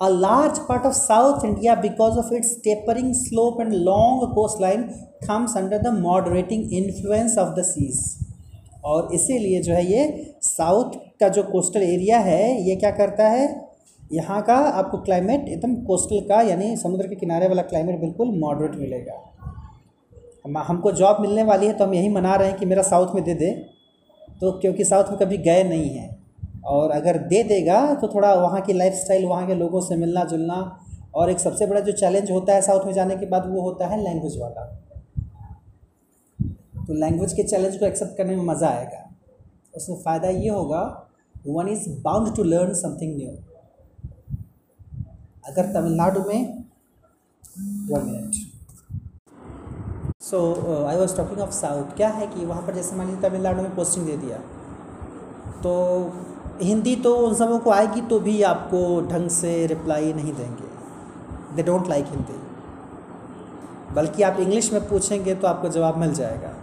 A large part of South India, because of its tapering slope and long coastline, comes under the moderating influence of the seas. और इसीलिए जो है ये साउथ का जो कोस्टल एरिया है ये क्या करता है? यहाँ का आपको क्लाइमेट एकदम कोस्टल का यानी समुद्र के किनारे वाला क्लाइमेट बिल्कुल मॉडरेट मिलेगा। हम हमको जॉब मिलने वाली है तो हम यही मना रहे हैं कि मेरा साउथ में दे दे तो क्योंकि साउथ में कभी गए नहीं हैं। और अगर दे देगा तो थोड़ा वहाँ की लाइफ स्टाइल वहाँ के लोगों से मिलना, जुलना और एक सबसे बड़ा जो चैलेंज होता है साउथ में जाने के बाद, वो होता है लैंग्वेज वाला। तो लैंग्वेज के चैलेंज को एक्सेप्ट करने में मज़ा आएगा। उसमें फ़ायदा ये होगा one is bound to learn something new अगर तमिलनाडु में one minute so I was talking of south क्या है कि वहाँ पर जैसे मान लीजिए तमिलनाडु में पोस्टिंग दे दिया। तो हिंदी तो उन सबों को आएगी तो भी आपको ढंग से रिप्लाई नहीं देंगे। They don't like Hindi. बल्कि आप इंग्लिश में पूछेंगे तो आपको जवाब मिल जाएगा।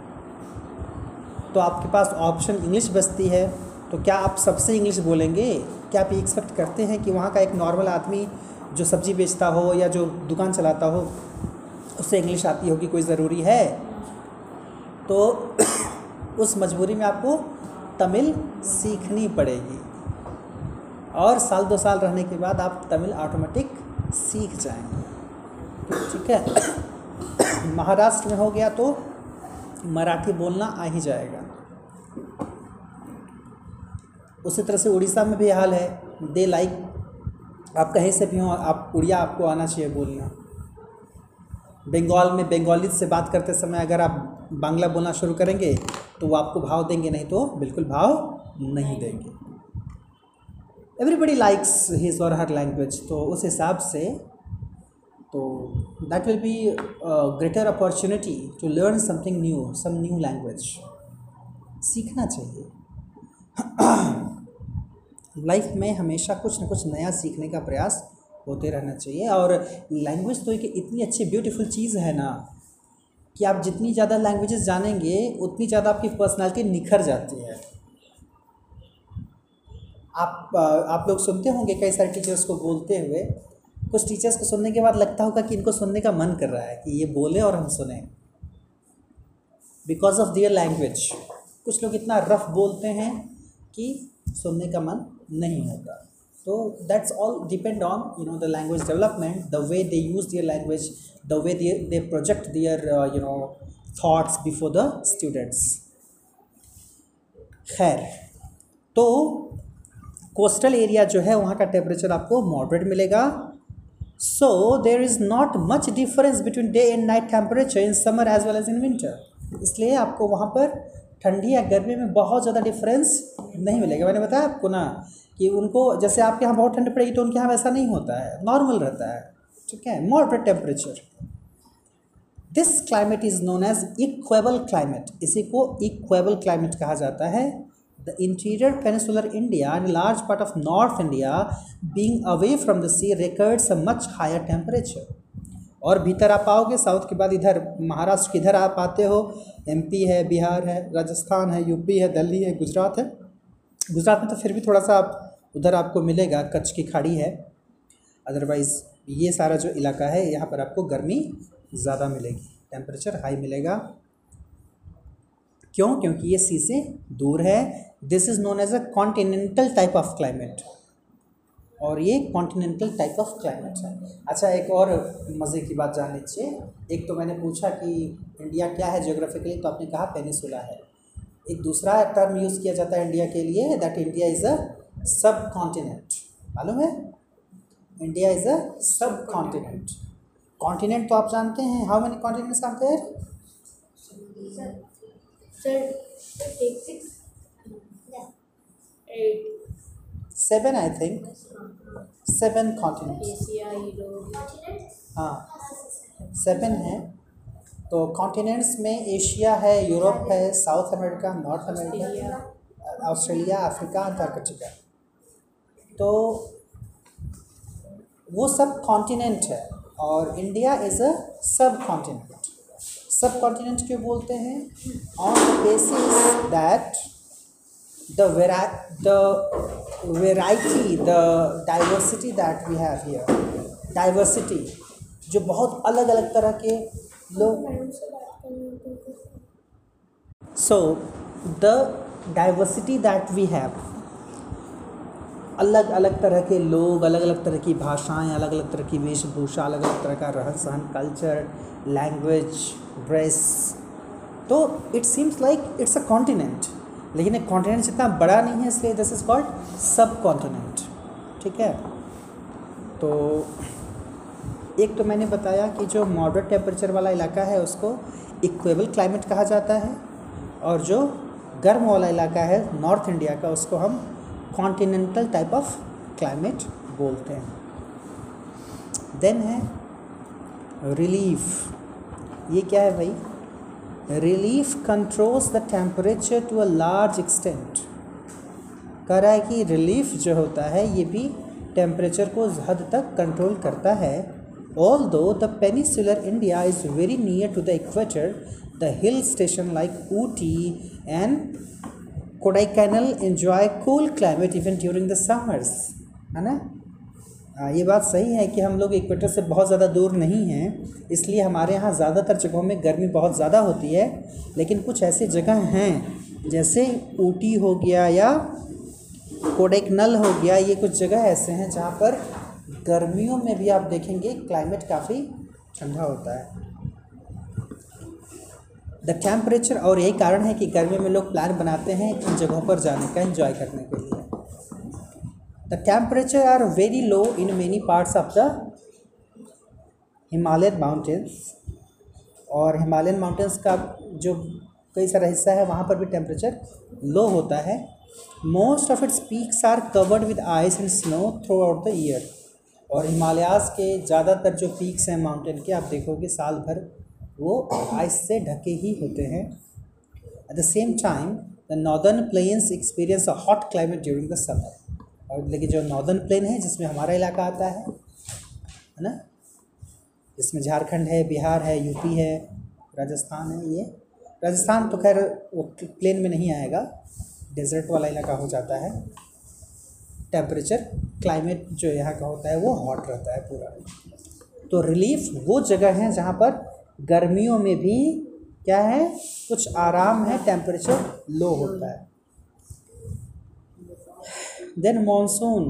तो आपके पास ऑप्शन इंग्लिश बचती है तो क्या आप सबसे इंग्लिश बोलेंगे? क्या आप एक्सपेक्ट करते हैं कि वहाँ का एक नॉर्मल आदमी जो सब्ज़ी बेचता हो या जो दुकान चलाता हो, उससे इंग्लिश आती होगी, कोई ज़रूरी है? तो [clears throat] उस मजबूरी में आपको तमिल सीखनी पड़ेगी। और साल दो साल रहने के बाद आप तमिल ऑटोमेटिक सीख जाएँगे। ठीक है? महाराष्ट्र में हो गया तो मराठी बोलना आ ही जाएगा। उसी तरह से उड़ीसा में भी हाल है। They like. आप कहीं से भी हो, आप उड़िया आपको आना चाहिए बोलना। बंगाल में बंगाली से बात करते समय अगर आप बांग्ला बोलना शुरू करेंगे तो वो आपको भाव देंगे, नहीं तो बिल्कुल भाव नहीं देंगे। एवरीबडी लाइक्स हिज और हर लैंग्वेज तो उस हिसाब से तो that will be greater opportunity to learn something new some new language सीखना चाहिए। [clears throat] लाइफ में हमेशा कुछ ना कुछ नया सीखने का प्रयास होते रहना चाहिए और लैंग्वेज तो एक इतनी अच्छी ब्यूटीफुल चीज़ है ना कि आप जितनी ज़्यादा लैंग्वेजेस जानेंगे, उतनी ज़्यादा आपकी पर्सनालिटी निखर जाती है। आप आप लोग सुनते होंगे कई सारे टीचर्स को बोलते हुए, कुछ टीचर्स को सुनने के बाद लगता होगा कि इनको सुनने का मन कर रहा है कि ये बोले और हम सुने। बिकॉज़ ऑफ़ दियर लैंग्वेज कुछ लोग इतना रफ बोलते हैं कि सुनने का मन नहीं होता। तो that's all depend on you know the language development the way they use their language the way they they project their you know thoughts before the students खैर तो कोस्टल एरिया जो है, वहाँ का टेम्परेचर आपको मॉडरेट मिलेगा। So there is not much difference between day and night temperature in summer as well as in winter इसलिए आपको वहाँ पर ठंडी या गर्मी में बहुत ज़्यादा डिफरेंस नहीं मिलेगा। मैंने बताया आपको ना कि उनको, जैसे आपके यहाँ बहुत ठंड पड़ेगी तो उनके यहाँ वैसा नहीं होता है। नॉर्मल रहता है। ठीक है? Moderate temperature this climate is known as equable climate इसी को इक्वेबल क्लाइमेट कहा जाता है। The interior peninsular India and large part of north India being away from the sea records a much higher temperature और भीतर आप आओगे south के बाद इधर, महाराष्ट्र के इधर आप आते हो एमपी है, बिहार है, राजस्थान है यूपी है, दिल्ली है, गुजरात है। गुजरात में तो फिर भी थोड़ा सा आप, उधर आपको मिलेगा, कच्छ की खाड़ी है। अदरवाइज़ ये सारा जो इलाका है, यहाँ पर आपको गर्मी ज़्यादा मिलेगी। टेम्परेचर हाई मिलेगा। क्यों? क्योंकि ये सी से दूर है। This is known as a continental type of climate और ये कॉन्टिनेंटल टाइप ऑफ़ क्लाइमेट है। अच्छा एक और मज़े की बात जान लीजिए। एक तो मैंने पूछा कि इंडिया क्या है जियोग्राफिकली तो आपने कहा पेनिसुला है। एक दूसरा टर्म यूज़ किया जाता है इंडिया के लिए दैट इंडिया इज़ अ सब कॉन्टिनेंट मालूम है? इंडिया इज़ अ सब कॉन्टिनेंट कॉन्टिनेंट तो आप जानते हैं। How many continents are there seven I think seven continents हाँ। सेवन है। तो कॉन्टिनेंट्स में एशिया है यूरोप है South America North America Australia Africa Antarctica तो वो सब कॉन्टिनेंट है और इंडिया इज़ अ सब कॉन्टिनेंट सब कॉन्टिनेंट क्यों बोलते हैं? On the basis that the vera the variety the diversity that we have here diversity जो बहुत अलग अलग तरह के लोग so the diversity that we have अलग अलग तरह के लोग अलग अलग तरह की भाषाएँ अलग अलग तरह की वेशभूषा अलग अलग तरह का रहन सहन कल्चर लैंग्वेज ड्रेस तो it seems like it's a continent लेकिन एक कॉन्टिनेंट जितना बड़ा नहीं है इसलिए this is called subcontinent ठीक है? तो एक तो मैंने बताया कि जो मॉडरेट टेम्परेचर वाला इलाका है उसको इक्वेबल क्लाइमेट कहा जाता है और जो गर्म वाला इलाका है नॉर्थ इंडिया का उसको हम कॉन्टिनेंटल टाइप ऑफ़ क्लाइमेट बोलते हैं। देन है रिलीफ ये क्या है भाई? Relief controls the temperature to a large extent कह रहा है कि रिलीफ जो होता है, ये भी टेम्परेचर को हद तक कंट्रोल करता है। Although the peninsular India is very near to the equator the hill station like Ooty and Kodaikanal enjoy cool climate even during the summers है ना? ये बात सही है कि हम लोग इक्वेटर से बहुत ज़्यादा दूर नहीं हैं, इसलिए हमारे यहाँ ज़्यादातर जगहों में गर्मी बहुत ज़्यादा होती है, लेकिन कुछ ऐसी जगह हैं, जैसे ऊटी हो गया या कोडेकनल हो गया, ये कुछ जगह ऐसे हैं जहाँ पर गर्मियों में भी आप देखेंगे क्लाइमेट काफ़ी ठंडा होता है। द टेम्परेचर और यही कारण है कि गर्मी में लोग प्लान बनाते हैं इन जगहों पर जाने का, एंजॉय करने के लिए। The temperature are very low in many parts of the Himalayan mountains और हिमालयन माउंटेन्स का जो कई सारा हिस्सा है, वहाँ पर भी टेम्परेचर लो होता है। Most of its peaks are covered with ice and snow throughout the year और हिमालयाज़ के ज़्यादातर जो पीक्स हैं माउंटेन के, आप देखोगे साल भर वो आइस से ढके ही होते हैं। At the same time the northern plains experience a hot climate during the summer और लेकिन जो नॉर्दर्न प्लेन है, जिसमें हमारा इलाका आता है है ना? जिसमें झारखंड है, बिहार है यूपी है, राजस्थान है, ये। राजस्थान तो खैर वो प्लेन में नहीं आएगा डेजर्ट वाला इलाका हो जाता है। टेम्परेचर क्लाइमेट जो यहाँ का होता है, वो हॉट रहता है पूरा। तो रिलीफ वो जगह हैं जहाँ पर गर्मियों में भी क्या है? कुछ आराम है टेम्परेचर लो होता है। Then monsoon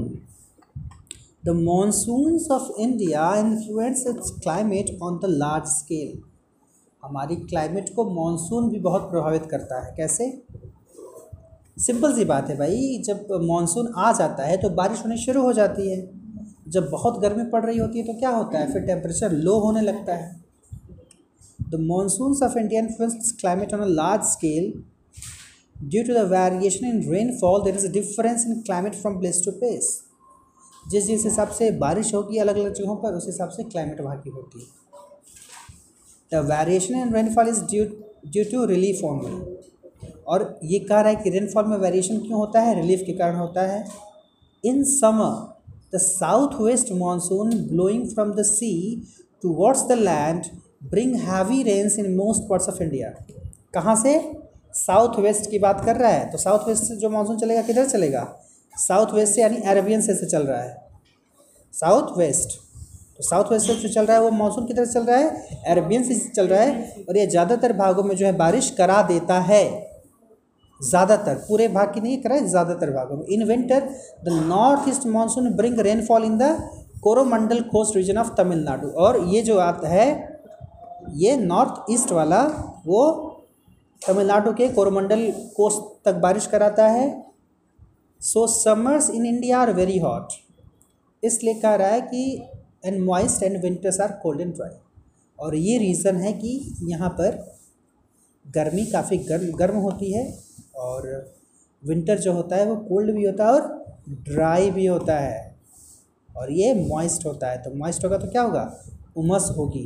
the monsoons of India influence its climate on the large scale हमारी क्लाइमेट को मानसून भी बहुत प्रभावित करता है। कैसे? सिंपल सी बात है भाई। जब मानसून आ जाता है तो बारिश होनी शुरू हो जाती है। जब बहुत गर्मी पड़ रही होती है तो क्या होता है? फिर टेम्परेचर लो होने लगता है। The monsoons of India influence climate on a large scale due to the variation in rainfall there is a difference in climate from place to place जिस जिस हिसाब से बारिश होगी अलग अलग जगहों पर, उस हिसाब से क्लाइमेट वहाँ की होती है the variation in rainfall is due due to relief only और ये कह रहा है कि रेनफॉल में वेरिएशन क्यों होता है? रिलीफ के कारण होता है। In summer the south west monsoon blowing from the sea to towards the land bring heavy rains in most parts of India कहाँ से? साउथ वेस्ट की बात कर रहा है तो साउथ वेस्ट से जो मानसून चलेगा किधर चलेगा? साउथ वेस्ट से यानी अरेबियन से, से चल रहा है। साउथ वेस्ट तो साउथ वेस्ट से जो चल रहा है वो मानसून किधर चल रहा है? अरेबियन से चल रहा है और ये ज़्यादातर भागों में जो है बारिश करा देता है। ज़्यादातर पूरे भाग की नहीं कराए ज़्यादातर भागों में। In winter the north east monsoon bring rainfall in the Coromandel coast region of Tamil Nadu और ये जो आता है ये नॉर्थ ईस्ट वाला वो तमिलनाडु के कोरोमंडल कोस्ट तक बारिश कराता है। So summers in India are very hot इसलिए कह रहा है कि and moist and winters are cold and dry और ये रीज़न है कि यहाँ पर गर्मी काफ़ी गर्म गर्म होती है और विंटर जो होता है वो कोल्ड भी होता है और ड्राई भी होता है। और ये मॉइस्ट होता है। तो मॉइस्ट होगा तो क्या होगा? उमस होगी।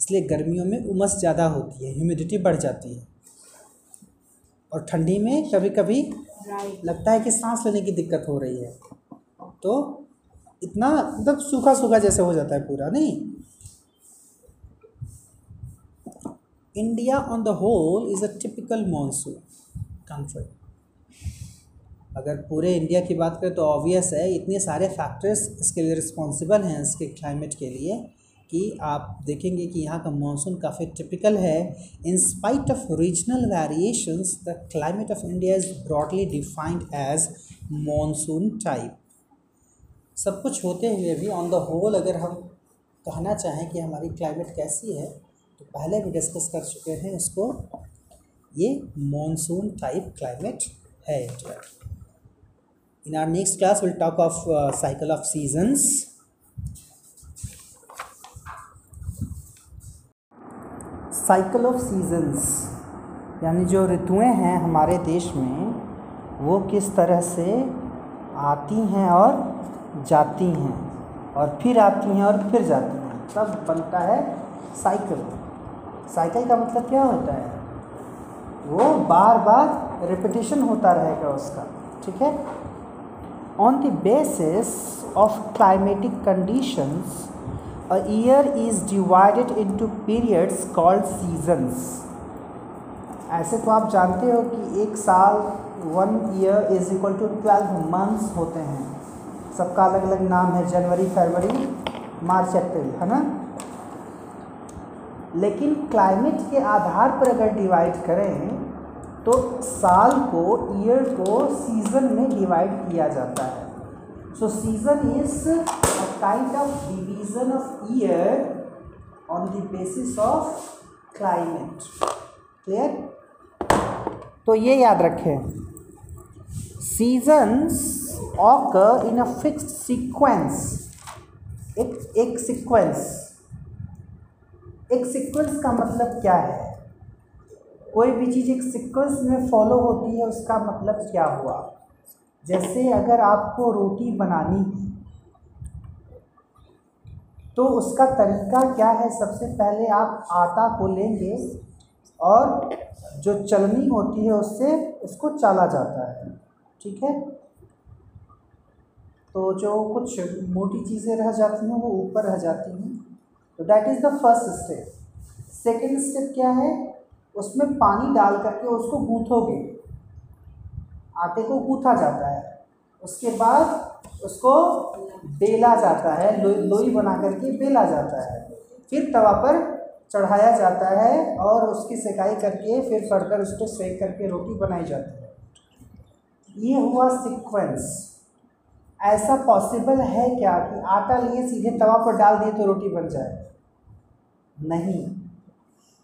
इसलिए गर्मियों में उमस ज़्यादा होती है ह्यूमिडिटी बढ़ जाती है। और ठंडी में कभी कभी लगता है कि सांस लेने की दिक्कत हो रही है। तो इतना मतलब सूखा सूखा जैसे हो जाता है पूरा, नहीं? India on the whole is a typical monsoon country. अगर पूरे इंडिया की बात करें तो ऑब्वियस है, इतने सारे फैक्टर्स इसके लिए रिस्पॉन्सिबल हैं इसके क्लाइमेट के लिए। कि आप देखेंगे कि यहाँ का मानसून काफ़ी टिपिकल है। In spite of regional variations the climate of India is broadly defined as monsoon type सब कुछ होते हुए भी ऑन द होल अगर हम कहना चाहें कि हमारी क्लाइमेट कैसी है तो पहले भी डिस्कस कर चुके हैं इसको। ये मॉनसून टाइप क्लाइमेट है India in our next class will talk of cycle of seasons cycle of seasons यानी जो ऋतुएँ हैं हमारे देश में, वो किस तरह से आती हैं और जाती हैं, और फिर आती हैं और फिर जाती हैं, तब बनता है साइकिल साइकिल का मतलब क्या होता है? वो बार बार रिपीटिशन होता रहेगा उसका, ठीक है? On the basis of climatic conditions a year is divided into periods called seasons ऐसे तो आप जानते हो कि एक साल one year is equal to twelve months होते हैं। सबका अलग अलग नाम है, जनवरी, फरवरी, मार्च, अप्रैल, है ना? लेकिन क्लाइमेट के आधार पर अगर डिवाइड करें तो साल को ईयर को सीज़न में डिवाइड किया जाता है। So season is kind of division of year on the basis of climate clear तो ये याद रखें। Seasons occur in a fixed sequence एक एक सीक्वेंस एक सीक्वेंस का मतलब क्या है? कोई भी चीज़ एक सीक्वेंस में फॉलो होती है, उसका मतलब क्या हुआ? जैसे अगर आपको रोटी बनानी है तो उसका तरीका क्या है? सबसे पहले आप आटा को लेंगे और जो चलनी होती है उससे उसको चाला जाता है। ठीक है? तो जो कुछ मोटी चीज़ें रह जाती हैं वो ऊपर रह जाती हैं। तो that is the first step second step क्या है? उसमें पानी डाल करके उसको गूँथोगे। आटे को गूँथा जाता है। उसके बाद उसको बेला जाता है लोई लोई बना करके बेला जाता है। फिर तवा पर चढ़ाया जाता है और उसकी सेकाई करके फिर फर्दर उसको सेक करके रोटी बनाई जाती है। ये हुआ सीक्वेंस ऐसा पॉसिबल है क्या कि आटा लिए सीधे तवा पर डाल दिए तो रोटी बन जाए? नहीं।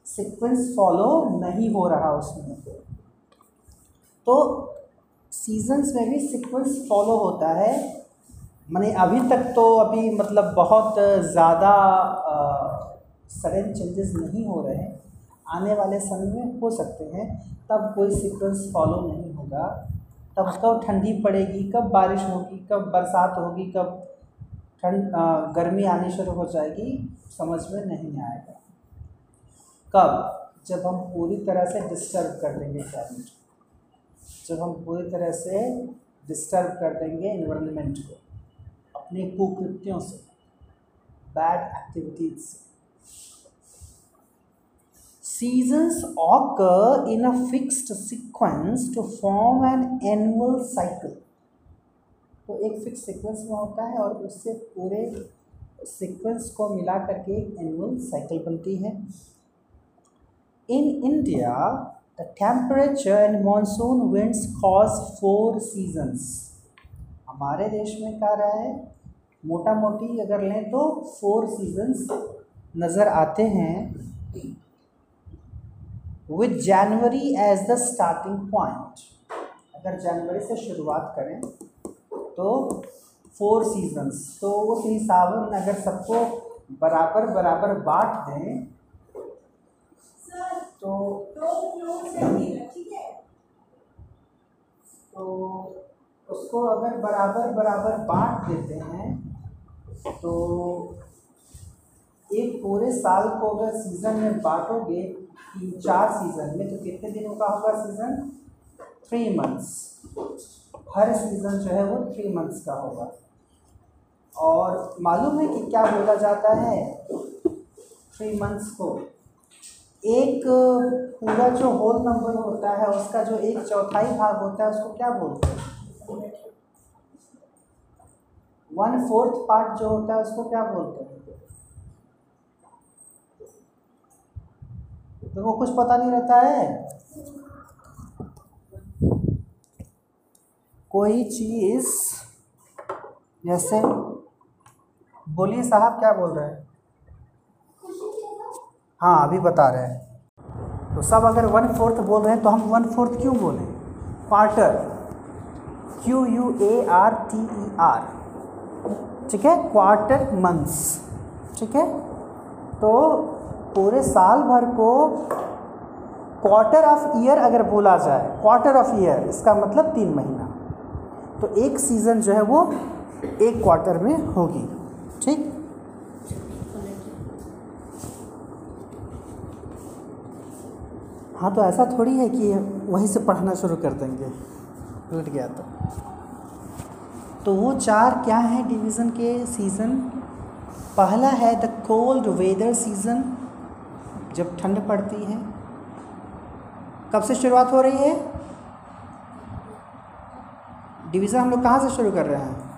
सीक्वेंस फॉलो नहीं हो रहा उसमें। तो सीजन्स में भी सीक्वेंस फॉलो होता है। मैंने अभी तक तो अभी मतलब बहुत ज़्यादा सडन चेंजेस नहीं हो रहे हैं। आने वाले समय में हो सकते हैं। तब कोई सीक्वेंस फॉलो नहीं होगा। तब कब ठंडी पड़ेगी, कब बारिश होगी, कब बरसात होगी, कब ठंड गर्मी आनी शुरू हो जाएगी, समझ में नहीं आएगा। कब? जब हम पूरी तरह से डिस्टर्ब कर देंगे क्लाइमेट जब हम पूरी तरह से डिस्टर्ब कर देंगे इन्वायरमेंट को, अपने कुकृत्यों से बैड एक्टिविटीज़ से Seasons occur in a fixed sequence to form an annual cycle. तो एक फिक्स सीक्वेंस में होता है और उससे पूरे सीक्वेंस को मिला करके एक एनुअल साइकिल बनती है in India the temperature and monsoon winds cause four seasons हमारे देश में क्या रहा है? मोटा मोटी अगर लें तो फोर सीजन्स नज़र आते हैं with January as the starting point अगर जनवरी से शुरुआत करें तो फोर सीजन्स तो उस हिसाब में अगर सबको बराबर बराबर बांट दें तो तो उसको अगर बराबर बराबर बांट देते हैं तो एक पूरे साल को अगर सीज़न में बांटोगे, तीन चार सीज़न में तो कितने दिनों का होगा सीज़न थ्री मंथ्स हर सीज़न जो है वो थ्री मंथ्स का होगा। और मालूम है कि क्या बोला जाता है? थ्री मंथ्स को। एक, पूरा जो होल नंबर होता है, उसका जो एक चौथाई भाग होता है, उसको क्या बोलते हैं? वन फोर्थ पार्ट जो होता है, उसको क्या बोलते हैं? तो वो कुछ पता नहीं रहता है। कोई चीज़, जैसे बोलिए साहब, क्या बोल रहे हैं? हाँ अभी बता रहे हैं। तो सब अगर वन फोर्थ बोल रहे हैं तो हम वन फोर्थ क्यों बोलें? Quarter Q U A R T E R. ठीक है? Quarter months. ठीक है? तो पूरे साल भर को क्वार्टर ऑफ़ ईयर अगर बोला जाए, क्वार्टर ऑफ़ ईयर, इसका मतलब तीन महीना। तो एक सीज़न जो है वो एक क्वार्टर में होगी। ठीक? हाँ तो ऐसा थोड़ी है कि वहीं से पढ़ना शुरू कर देंगे। उलट गया तो। तो वो चार क्या हैं डिवीज़न के सीज़न? पहला है द कोल्ड वेदर सीज़न जब ठंड पड़ती है। कब से शुरुआत हो रही है? डिवीज़न हम लोग कहाँ से शुरू कर रहे हैं?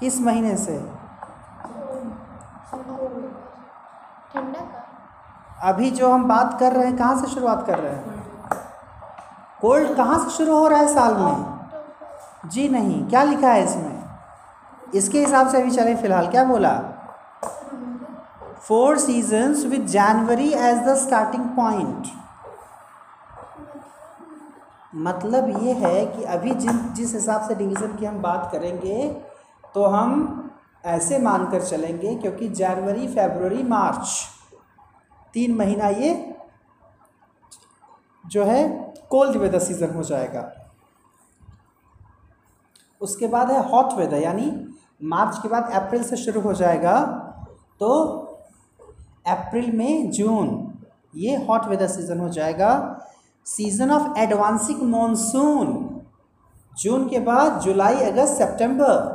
किस महीने से? ठंडा अभी जो हम बात कर रहे हैं, कहाँ से शुरुआत कर रहे हैं? कोल्ड कहाँ से शुरू हो रहा है साल में? जी नहीं, क्या लिखा है इसमें? इसके हिसाब से अभी चलें, फ़िलहाल क्या बोला? Four seasons with January as the starting point मतलब ये है कि अभी जिन, जिस हिसाब से डिवीज़न की हम बात करेंगे तो हम ऐसे मानकर चलेंगे, क्योंकि जनवरी फरवरी मार्च तीन महीना ये जो है कोल्ड वेदर सीज़न हो जाएगा। उसके बाद है हॉट वेदर यानी मार्च के बाद अप्रैल से शुरू हो जाएगा तो अप्रैल में जून, ये हॉट वेदर सीज़न हो जाएगा। सीज़न ऑफ़ एडवांसिंग मॉनसून जून के बाद जुलाई, अगस्त, सितंबर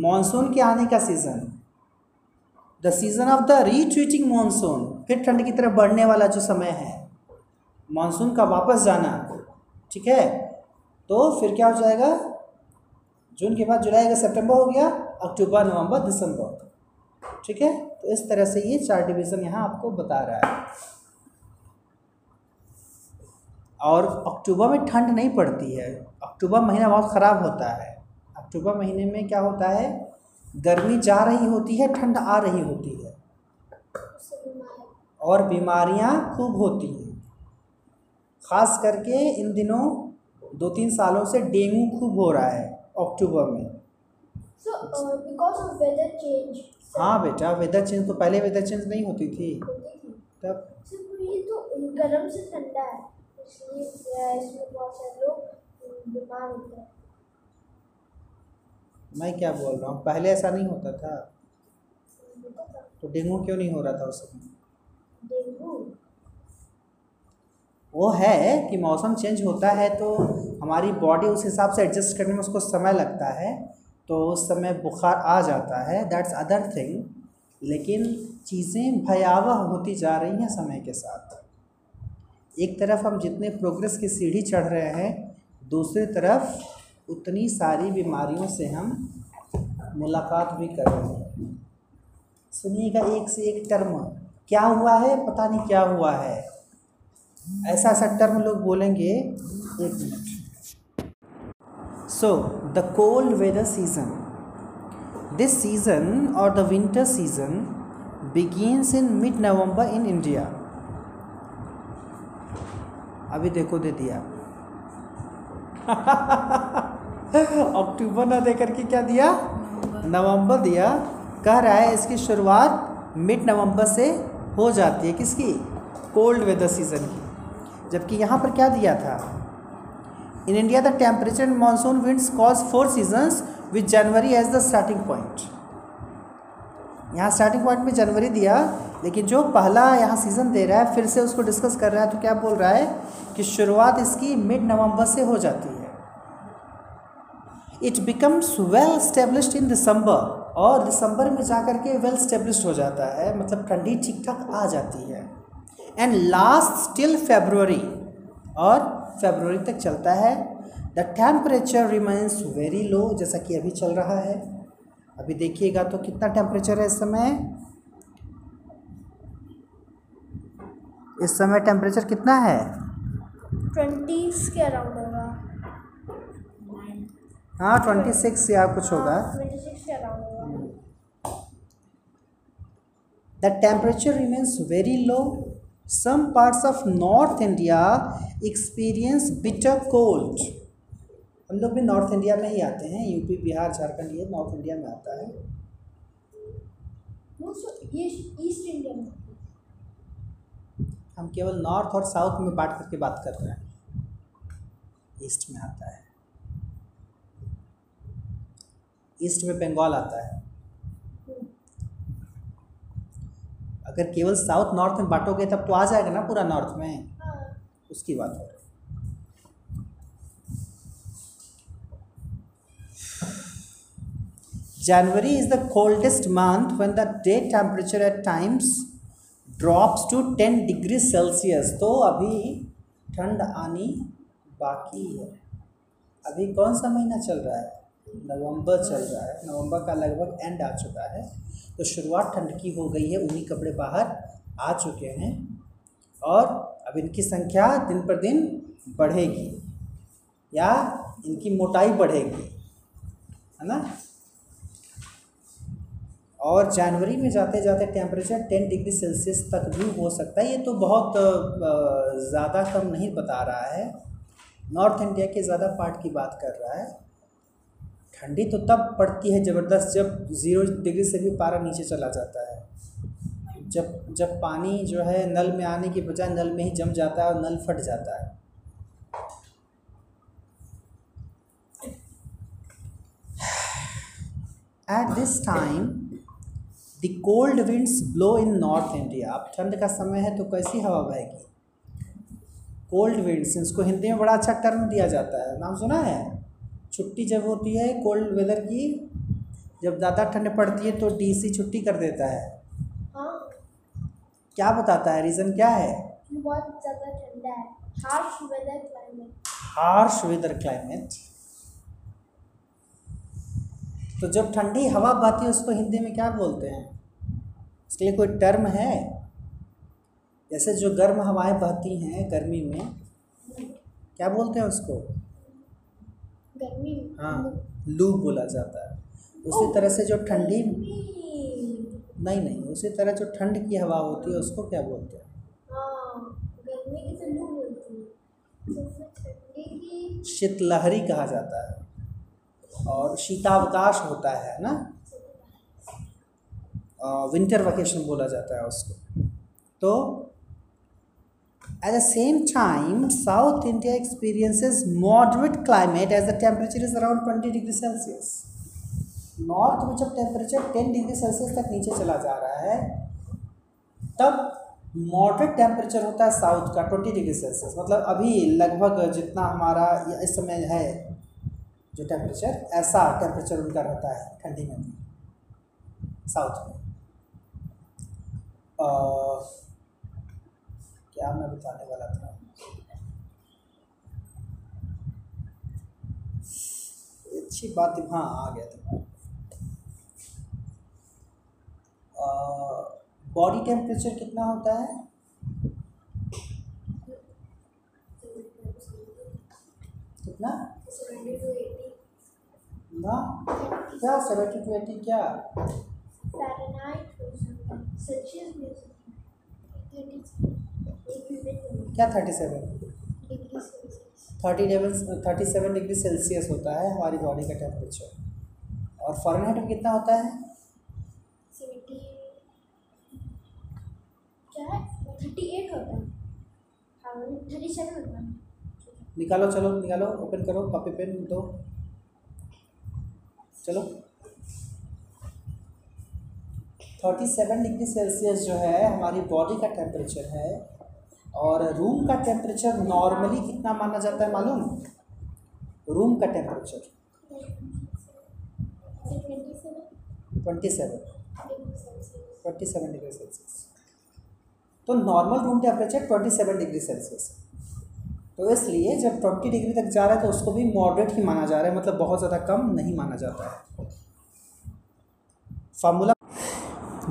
मॉनसून के आने का season the season of the retreating monsoon फिर ठंड की तरफ़ बढ़ने वाला जो समय है मानसून का वापस जाना, ठीक है? तो फिर क्या हो जाएगा? जून के बाद जुलाई, अगस्त, सितंबर हो गया, अक्टूबर, नवंबर, दिसंबर, ठीक है? तो इस तरह से ये चार डिवीज़न यहाँ आपको बता रहा है। और अक्टूबर में ठंड नहीं पड़ती है, अक्टूबर महीना बहुत ख़राब होता है। अक्टूबर महीने में क्या होता है? गर्मी जा रही होती है ठंड आ रही होती है। और बीमारियाँ खूब होती हैं। ख़ास करके इन दिनों दो तीन सालों से डेंगू खूब हो रहा है अक्टूबर में। So, uh, हाँ बेटा वेदर चेंज तो पहले वेदर चेंज नहीं होती थी। तब ये तो गर्म से ठंडा है इसलिए इसमें बहुत सारे लोग बीमार होते हैं। मैं क्या बोल रहा हूँ? पहले ऐसा नहीं होता था। तो डेंगू क्यों नहीं हो रहा था उस समय? वो है कि मौसम चेंज होता है तो हमारी बॉडी उस हिसाब से एडजस्ट करने में उसको समय लगता है। तो उस समय बुखार आ जाता है दैट्स अदर थिंग लेकिन चीज़ें भयावह होती जा रही हैं समय के साथ। एक तरफ़ हम जितने प्रोग्रेस की सीढ़ी चढ़ रहे हैं दूसरी तरफ़ उतनी सारी बीमारियों से हम मुलाकात भी कर रहे हैं। सुनिएगा एक से एक टर्म, क्या हुआ है, पता नहीं क्या हुआ है। ऐसा ऐसा टर्म लोग बोलेंगे, एक minute. So the cold weather season this season और the winter season begins in mid November in India. अभी देखो दे दिया। [laughs] [laughs] अक्टूबर ना दे करके क्या दिया? नवंबर दिया। कह रहा है इसकी शुरुआत मिड नवंबर से हो जाती है किसकी? कोल्ड वेदर सीज़न की। जबकि यहाँ पर क्या दिया था? In India the temperature and monsoon winds cause four seasons with January as the starting point यहाँ स्टार्टिंग पॉइंट में जनवरी दिया, लेकिन जो पहला यहाँ सीज़न दे रहा है, फिर से उसको डिस्कस कर रहा है तो क्या बोल रहा है कि शुरुआत इसकी मिड नवंबर से हो जाती है। It becomes well established in December और दिसंबर में जा कर के वेल स्टेब्लिश्ड हो जाता है मतलब ठंडी ठीक ठाक आ जाती है। एंड लास्ट टिल फेब्रुवरी और फेब्रुवरी तक चलता है। The temperature remains very low जैसा कि अभी चल रहा है। अभी देखिएगा तो कितना टेम्परेचर है इस समय? इस समय टेम्परेचर कितना है? ट्वेंटी के अराउंड हाँ ट्वेंटी सिक्स या कुछ होगा। अराउंड होगा। The temperature remains very low. Some parts of north india experience bitter cold. हम लोग भी नॉर्थ इंडिया में ही आते हैं। यूपी बिहार झारखंड ये नॉर्थ इंडिया में आता है। ईस्ट इंडिया में हम केवल नॉर्थ और साउथ में बांट करके बात कर रहे हैं। ईस्ट में आता है। ईस्ट में बंगाल आता है। अगर केवल साउथ नॉर्थ में बांटोगे तब तो आ जाएगा ना पूरा नॉर्थ में? उसकी बात हो। रही January is the coldest month when the day temperature at times drops to 10 degree Celsius तो अभी ठंड आनी बाकी है। अभी कौन सा महीना चल रहा है? नवंबर चल रहा है। नवंबर का लगभग एंड आ चुका है। तो शुरुआत ठंड की हो गई है, उन्हीं कपड़े बाहर आ चुके हैं और अब इनकी संख्या दिन पर दिन बढ़ेगी या इनकी मोटाई बढ़ेगी, है ना? और जनवरी में जाते जाते टेम्परेचर टेन डिग्री सेल्सियस तक भी हो सकता है। ये तो बहुत ज़्यादा कम नहीं बता रहा है। नॉर्थ इंडिया के ज़्यादा पार्ट की बात कर रहा है। ठंडी तो तब पड़ती है ज़बरदस्त जब ज़ीरो डिग्री से भी पारा नीचे चला जाता है। जब जब पानी जो है नल में आने की बजाय नल में ही जम जाता है और नल फट जाता है। At this time the cold winds blow in north India अब ठंड का समय है तो कैसी हवा बहेगी? कोल्ड विंड्स इसको हिंदी में बड़ा अच्छा टर्म दिया जाता है। नाम सुना है? छुट्टी जब होती है कोल्ड वेदर की जब ज़्यादा ठंड पड़ती है तो डीसी छुट्टी कर देता है। हाँ। क्या बताता है? रीज़न क्या है? बहुत ज़्यादा ठंडा है। Harsh weather climate harsh weather climate तो जब ठंडी हवा बहती है उसको हिंदी में क्या बोलते हैं? इसके लिए कोई टर्म है? जैसे जो गर्म हवाएँ बहती हैं गर्मी में क्या बोलते हैं उसको? गर्मी हाँ लू बोला जाता है। उसी तरह से जो ठंडी नहीं नहीं उसी तरह जो ठंड की हवा होती है उसको क्या बोलते हैं? हाँ तो शीतलहरी कहा जाता है। और शीतावकाश होता है ना? विंटर वेकेशन बोला जाता है उसको। तो at the same time south India experiences moderate climate as the temperature is around twenty degree Celsius north में जब टेम्परेचर टेन डिग्री सेल्सियस तक नीचे चला जा रहा है, तब मॉडरेट टेम्परेचर होता है साउथ का ट्वेंटी डिग्री सेल्सियस मतलब अभी लगभग जितना हमारा इस समय है जो टेम्परेचर ऐसा टेम्परेचर उनका रहता है ठंडी में साउथ में। और क्या मैं बताने वाला था? अच्छी बात हाँ आ गया था। बॉडी टेम्परेचर कितना होता है? कितना? ना? क्या? सेवेंटी टू एटी क्या? सेल्सियस में क्या thirty seven? Thirty seven thirty seven degree Celsius होता है हमारी बॉडी का टेम्परेचर। और फॉरेनहाइट में कितना होता है? निकालो, चलो, निकालो ओपन करो कॉपी पेन दो। चलो। थर्टी सेवन डिग्री सेल्सियस जो है, हमारी बॉडी का टेम्परेचर है और रूम का टेम्परेचर नॉर्मली कितना माना जाता है मालूम? रूम का temperature twenty seven twenty seven degree Celsius तो normal room temperature twenty seven degree Celsius तो इसलिए जब ट्वेंटी डिग्री तक जा रहा है तो उसको भी मॉडरेट ही माना जा रहा है मतलब बहुत ज़्यादा कम नहीं माना जाता है। Formula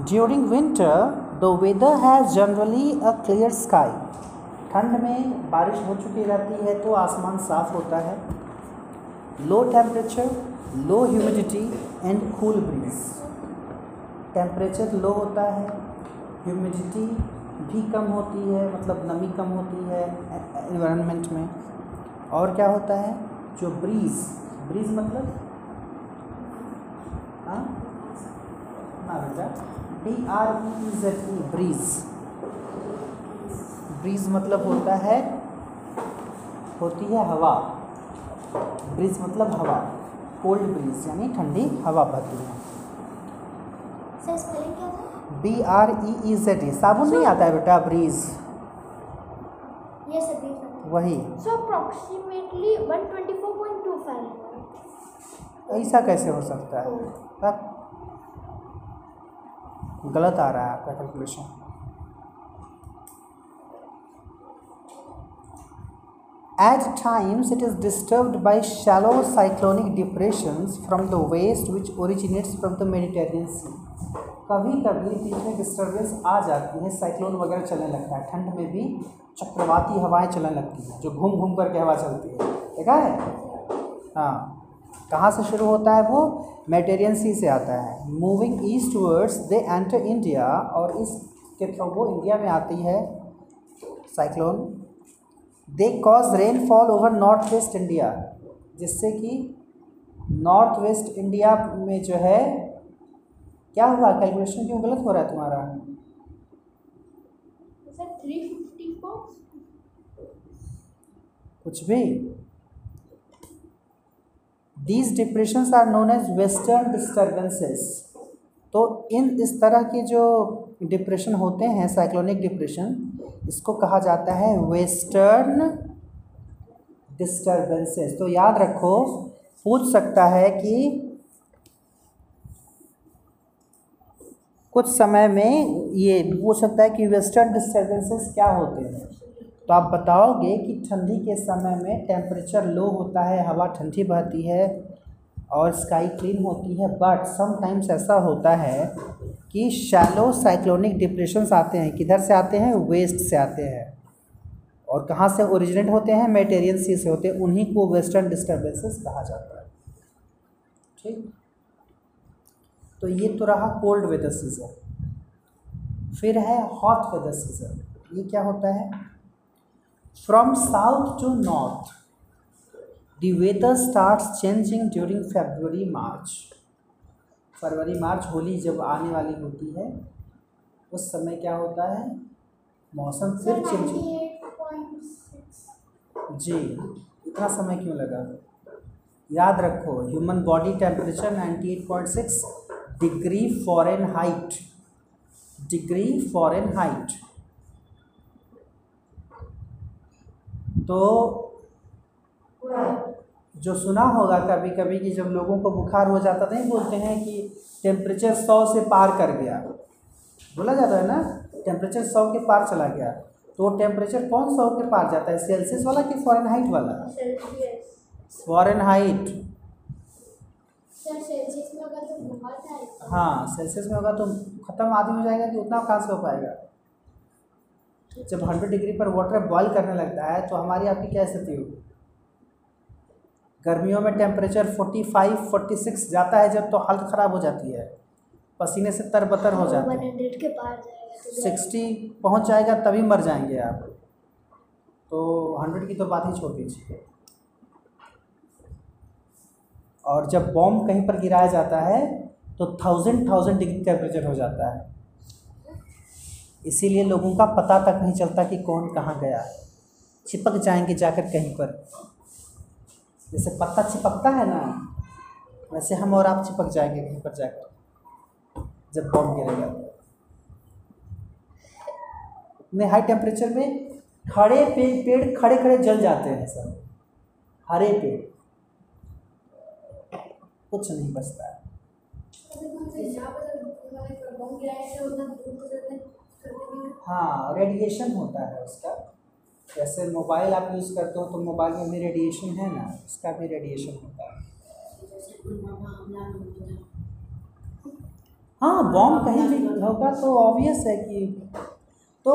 during winter the weather has generally a clear sky ठंड में बारिश हो चुकी रहती है तो आसमान साफ़ होता है। Low temperature low humidity and cool breeze temperature low होता है ह्यूमिडिटी भी कम होती है मतलब नमी कम होती है इन्वायरमेंट में। और क्या होता है? जो ब्रीज ब्रीज मतलब? हाँ? ना बेटा। B R E Z E breeze breeze मतलब होता है होती है हवा। ब्रिज मतलब हवा कोल्ड ब्रिज यानी ठंडी हवा बहती है। सर स्पेलिंग क्या था? B R E E Z E साबुन नहीं आता है बेटा ब्रीज वही। सो अप्रोक्सीमेटली 124.2 ऐसा कैसे हो सकता है? गलत आ रहा है आपका calculation At times, it is disturbed by shallow cyclonic depressions from the west, which originates from the Mediterranean Sea. कभी कभी बीच में डिस्टर्बेंस आ जाती है साइक्लोन वगैरह चलने लगता है। ठंड में भी चक्रवाती हवाएँ चलने लगती हैं जो घूम घूम करके हवा चलती है। देखा है? हाँ। कहाँ से शुरू होता है वो? मेटेरियन सी से आता है। Moving eastwards they enter India और इसके थ्रू वो इंडिया में आती है? Cyclone they cause rainfall over north west India जिससे कि नॉर्थ वेस्ट इंडिया में जो है क्या हुआ? कैलकुलेशन क्यों गलत हो रहा है तुम्हारा? थ्री फिफ्टी कुछ भी। These depressions are known as western disturbances तो इन इस तरह के जो डिप्रेशन होते हैं साइक्लोनिक डिप्रेशन इसको कहा जाता है वेस्टर्न डिस्टर्बेंसेस तो याद रखो, पूछ सकता है कि कुछ समय में ये पूछ सकता है कि वेस्टर्न डिस्टर्बेंसेस क्या होते हैं? तो आप बताओगे कि ठंडी के समय में टेम्परेचर लो होता है, हवा ठंडी बहती है और स्काई क्लीन होती है बट समटाइम्स ऐसा होता है कि शैलो साइक्लोनिक डिप्रेशंस आते हैं, किधर से आते हैं? वेस्ट से आते हैं। और कहाँ से ओरिजिनेट होते हैं? मेटेरियन सी से होते हैं। उन्हीं को वेस्टर्न डिस्टर्बेंसेस कहा जाता है। ठीक? तो ये तो रहा कोल्ड वेदर सीज़न फिर है हॉट वेदर सीज़न ये क्या होता है? From south to north the weather starts changing during february march. फरवरी मार्च होली जब आने वाली होती है उस समय क्या होता है? मौसम फिर चेंज जी इतना समय क्यों लगा? याद रखो human body temperature 98.6 degree Fahrenheit degree Fahrenheit तो जो सुना होगा कभी कभी कि जब लोगों को बुखार हो जाता नहीं बोलते हैं कि टेम्परेचर सौ से पार कर गया। बोला जाता है ना? टेम्परेचर सौ के पार चला गया। तो टेम्परेचर कौन सौ के पार जाता है? सेल्सियस वाला कि फॉरेन हाइट वाला? फॉरेन हाइट हाँ सेल्सियस में होगा तो ख़त्म आदमी हो जाएगा कि उतना कहाँ से हो पाएगा। जब हंड्रेड डिग्री पर वाटर बॉयल करने लगता है तो हमारी आपकी क्या स्थिति होगी? गर्मियों में टेम्परेचर 45 46 जाता है जब तो हालत ख़राब हो जाती है। पसीने से तरबतर हो जाते हैं। के पार तो सिक्सटी पहुँच जाएगा तभी मर जाएँगे आप। तो हंड्रेड की तो बात ही छोड़ दीजिए। और जब बॉम्ब कहीं पर गिराया जाता है तो थाउज़ेंड थाउज़ेंड डिग्री टेम्परेचर हो जाता है। इसीलिए लोगों का पता तक नहीं चलता कि कौन कहाँ गया। चिपक जाएँगे जाकर कहीं पर। जैसे पत्ता चिपकता है ना, वैसे हम और आप चिपक जाएँगे कहीं पर जाकर जब बॉम्ब गिरेगा। इतने हाई टेम्परेचर में खड़े पे पेड़ खड़े खड़े जल जाते हैं सर हरे पेड़। कुछ नहीं बचता है। हाँ रेडिएशन होता है उसका। जैसे मोबाइल आप यूज़ करते हो तो मोबाइल में भी रेडिएशन है ना उसका भी रेडिएशन होता है। हाँ बॉम्ब कहीं भी होगा तो ऑब्वियस है कि तो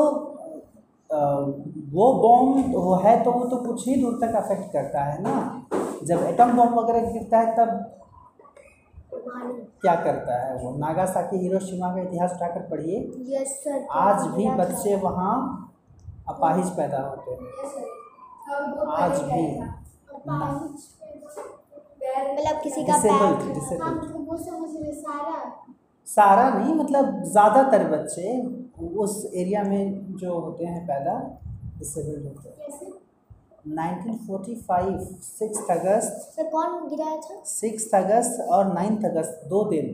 वो बॉम्ब वो है तो वो तो कुछ ही दूर तक अफेक्ट करता है ना। जब एटम बॉम्ब वगैरह गिरता है तब क्या करता है वो? नागासाकी हिरोशिमा का इतिहास उठाकर पढ़िए। यस सर आज भी बच्चे वहाँ अपाहिज पैदा होते हैं। आज भी मतलब किसी का वो समझ रहे सारा। सारा नहीं मतलब ज़्यादातर बच्चे उस एरिया में जो होते हैं पैदा डिसेबल्ड होते हैं। कैसे? 1945 सिक्स अगस्त। कौन गिराया था? सिक्स अगस्त और नाइन्थ अगस्त दो दिन।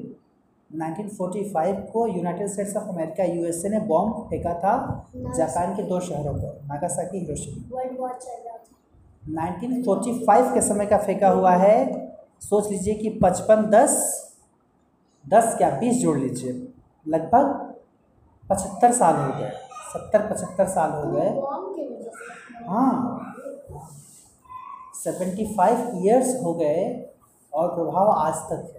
1945 को United States of America USA ने बॉम्ब फेंका था जापान के दो शहरों पर नागासाकी हिरोशिमा। रहा था। 1945 के समय का फेंका हुआ है। सोच लीजिए कि पचपन दस दस क्या बीस जोड़ लीजिए लगभग पचहत्तर साल हो गए सत्तर पचहत्तर साल हो गए। से। हाँ। सेवेंटी फाइव ईयर्स हो गए और प्रभाव आज तक तो है?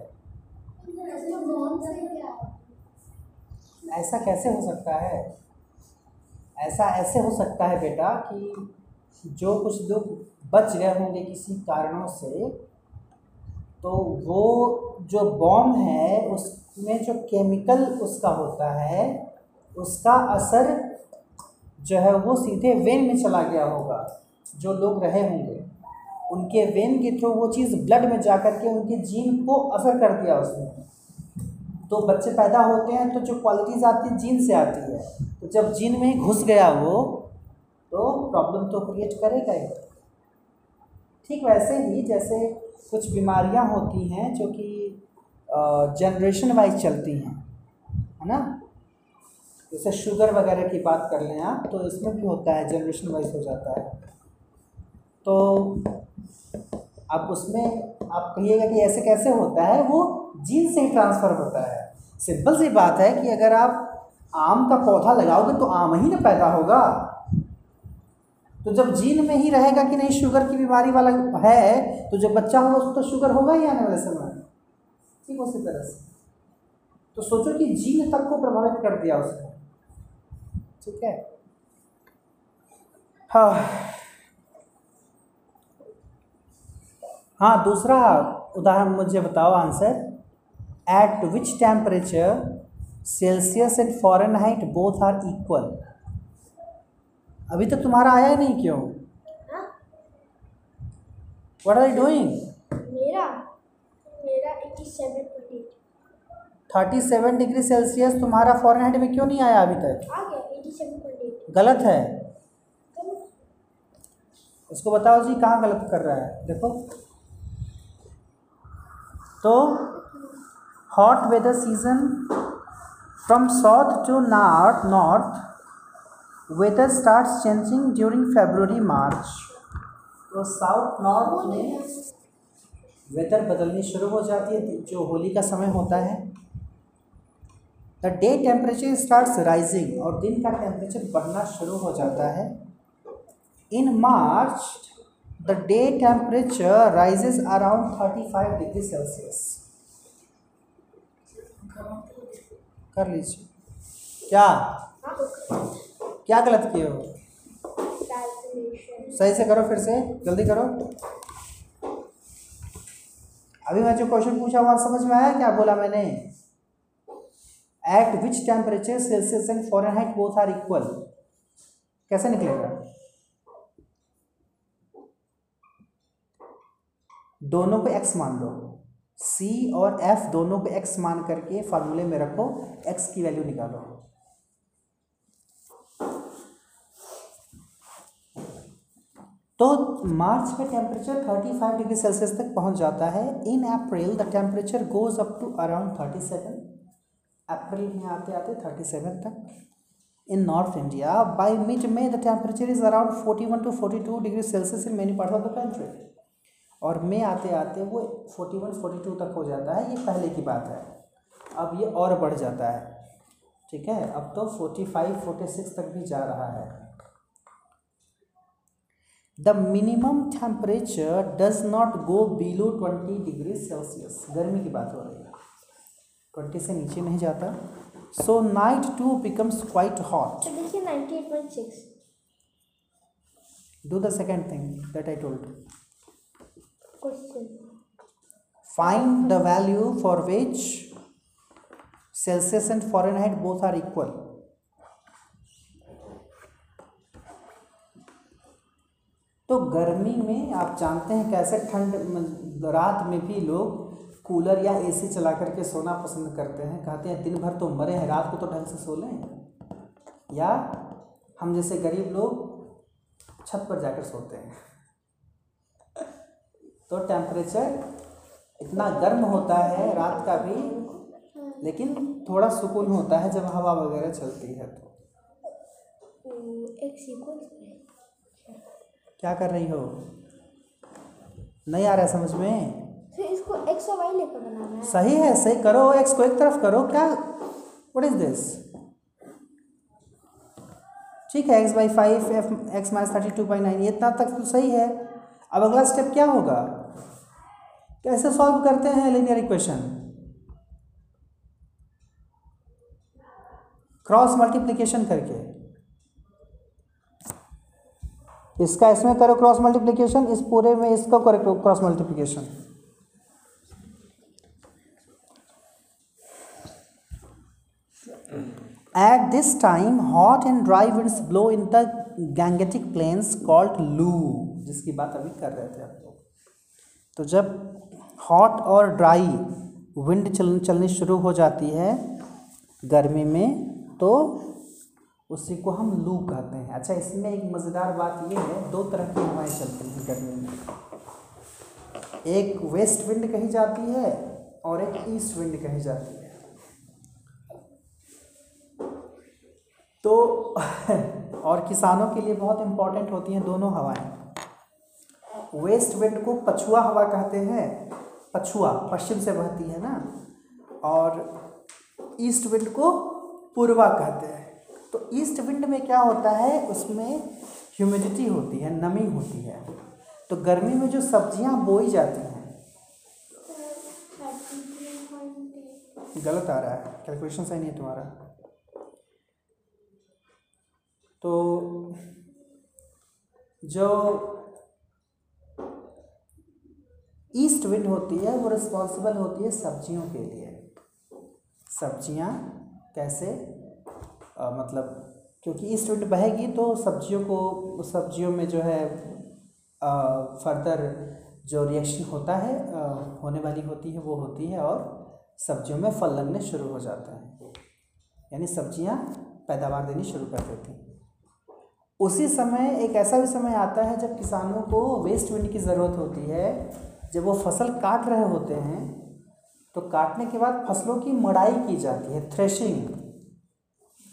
ऐसा कैसे हो सकता है? ऐसा ऐसे हो सकता है बेटा कि जो कुछ लोग बच गए होंगे किसी कारणों से तो वो जो बॉम्ब है, उसमें जो केमिकल उसका होता है, उसका असर जो है वो सीधे वेन में चला गया होगा। जो लोग रहे होंगे, उनके वेन के थ्रू वो चीज़ ब्लड में जा कर के उनके जीन को असर कर दिया उसने। तो बच्चे पैदा होते हैं तो जो क्वालिटीज़ आती है जीन से आती है। तो जब जीन में ही घुस गया वो तो प्रॉब्लम तो क्रिएट करेगा ही। ठीक वैसे ही जैसे कुछ बीमारियाँ होती हैं, जो कि जनरेशन वाइज चलती हैं, है ना? जैसे शुगर वगैरह की बात कर लें आप तो इसमें भी होता है जनरेशन वाइज हो जाता है। तो अब उसमें, आप कहिएगा कि ऐसे कैसे होता है, वो जीन से ही ट्रांसफ़र होता है। सिंपल सी बात है कि अगर आप आम का पौधा लगाओगे तो आम ही ना पैदा होगा। तो जब जीन में ही रहेगा कि नहीं, शुगर की बीमारी वाला है तो जब बच्चा होगा उसको तो शुगर होगा ही आने वाले समय में। ठीक उसी तरह से। तो सोचो कि जीन तक को प्रभावित कर दिया उसने। ठीक है? हाँ। हाँ दूसरा उदाहरण मुझे बताओ answer. At which temperature Celsius and Fahrenheit both are equal अभी तक तुम्हारा आया ही नहीं क्यों? व्हाट आर यू मेरा? मेरा point thirty seven degree Celsius तुम्हारा फॉरेनहाइट में क्यों नहीं आया अभी तक? गलत है। उसको बताओ जी कहाँ गलत कर रहा है? देखो। तो hot weather season from south to north north weather starts changing during February March तो साउथ नॉर्थ में वेदर बदलनी शुरू हो जाती है जो होली का समय होता है the day temperature starts rising और दिन का टेम्परेचर बढ़ना शुरू हो जाता है। In March the day temperature rises around thirty five degree Celsius कर लीजिए। क्या? क्या गलत किए हो? सही से करो फिर से जल्दी करो। अभी मैं जो क्वेश्चन पूछा वहाँ समझ में आया क्या बोला मैंने? At which temperature Celsius and Fahrenheit both are equal कैसे निकलेगा? दोनों को एक्स मान लो सी और एफ़ दोनों को एक्स मान करके फार्मूले में रखो एक्स की वैल्यू निकालो। तो मार्च में टेम्परेचर 35 डिग्री सेल्सियस तक पहुँच जाता है। In April the temperature goes up to around 37 अप्रैल में आते आते 37 तक। In north India by mid में the temperature is around 41 to 42 degree Celsius in many part of the country और मे आते आते वो 41 42 तक हो जाता है ये पहले की बात है। अब ये और बढ़ जाता है ठीक है? अब तो 45 46 तक भी जा रहा है। The minimum temperature does not go below twenty degree Celsius गर्मी की बात हो रही है। ट्वेंटी से नीचे नहीं जाता। So night too becomes quite hot देखिए ninety eight point six do the second thing that I told find the value for which Celsius and Fahrenheit both are equal तो गर्मी में आप जानते हैं कैसे ठंड रात में भी लोग कूलर या एसी चला करके सोना पसंद करते हैं। कहते हैं, दिन भर तो मरे हैं, रात को तो ढंग से सो लें। या हम जैसे गरीब लोग छत पर जाकर सोते हैं। तो टेम्परेचर इतना गर्म होता है रात का भी लेकिन थोड़ा सुकून होता है जब हवा वगैरह चलती है तो। एक क्या कर रही हो? नहीं आ रहा है समझ में? इसको एक्स और वाई लेकर बनाना है। सही है सही करो एक्स को एक तरफ़ करो क्या? व्हाट इज़ दिस ठीक है X by five F X minus thirty two by nine इतना तक तो सही है। अब अगला स्टेप क्या होगा? कैसे सॉल्व करते हैं लिनियर इक्वेशन क्रॉस मल्टीप्लिकेशन करके. इसका इसमें करो क्रॉस मल्टीप्लिकेशन इस पूरे में इसको करो cross multiplication At this time, hot and dry winds blow in the Gangetic plains called Lu, जिसकी बात अभी कर रहे थे आप लोग. तो जब हॉट और ड्राई विंड चल, चलनी शुरू हो जाती है गर्मी में तो उसी को हम लू कहते हैं। अच्छा इसमें एक मज़ेदार बात ये है, दो तरह की हवाएँ चलती हैं गर्मी में। एक वेस्ट विंड कही जाती है और एक ईस्ट विंड कही जाती है। तो [laughs] और किसानों के लिए बहुत इम्पोर्टेंट होती हैं दोनों हवाएँ। वेस्ट विंड को पछुआ हवा कहते हैं पछुआ, पश्चिम से बहती है ना? और ईस्ट विंड को पूर्वा कहते हैं। तो ईस्ट विंड में क्या होता है? उसमें ह्यूमिडिटी होती है, नमी होती है। तो गर्मी में जो सब्ज़ियाँ बोई जाती हैं, गलत आ रहा है। कैलकुलेशन सही नहीं है तुम्हारा। तो जो ईस्ट विंड होती है वो रिस्पॉन्सिबल होती है सब्जियों के लिए। सब्ज़ियाँ कैसे? आ, मतलब क्योंकि ईस्ट विंड बहेगी तो सब्जियों को सब्जियों में जो है फर्दर जो रिएक्शन होता है आ, होने वाली होती है वो होती है और सब्जियों में फल लगने शुरू हो जाता है। यानी सब्ज़ियाँ पैदावार देनी शुरू कर देती हैं। उसी समय एक ऐसा भी समय आता है जब किसानों को वेस्ट विंड की ज़रूरत होती है जब वो फ़सल काट रहे होते हैं तो काटने के बाद फ़सलों की मड़ाई की जाती है थ्रेशिंग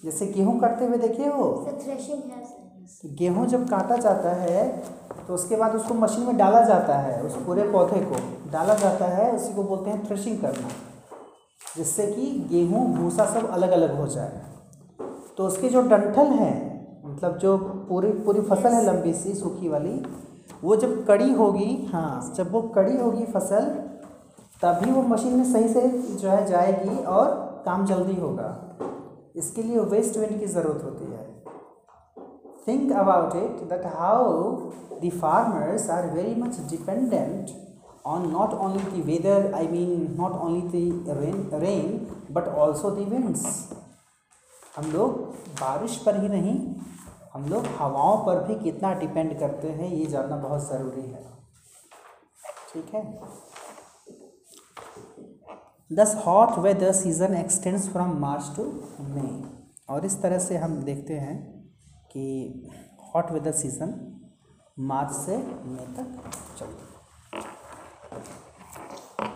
जैसे गेहूँ काटते हुए देखिए हो थ्रेशिंग है गेहूँ जब काटा जाता है तो उसके बाद उसको मशीन में डाला जाता है उस पूरे पौधे को। डाला जाता है उसी को बोलते हैं थ्रेशिंग करना। जिससे कि गेहूँ भूसा सब अलग अलग हो जाए। तो उसके जो डंठल हैं मतलब जो पूरी पूरी फ़सल है लंबी सी सूखी वाली वो जब कड़ी होगी हाँ जब वो कड़ी होगी फ़सल, तभी वो मशीन में सही से जो है जाएगी और काम जल्दी होगा। इसके लिए वेस्ट विंड की ज़रूरत होती है। Think about it that how the farmers are very much dependent on not only the weather I mean not only the rain rain but also the हम लोग बारिश पर ही नहीं हम लोग हवाओं पर भी कितना डिपेंड करते हैं, ये जानना बहुत ज़रूरी है। ठीक है? This hot weather season extends from March to May और इस तरह से हम देखते हैं कि हॉट वेदर सीज़न मार्च से मई तक चलता है।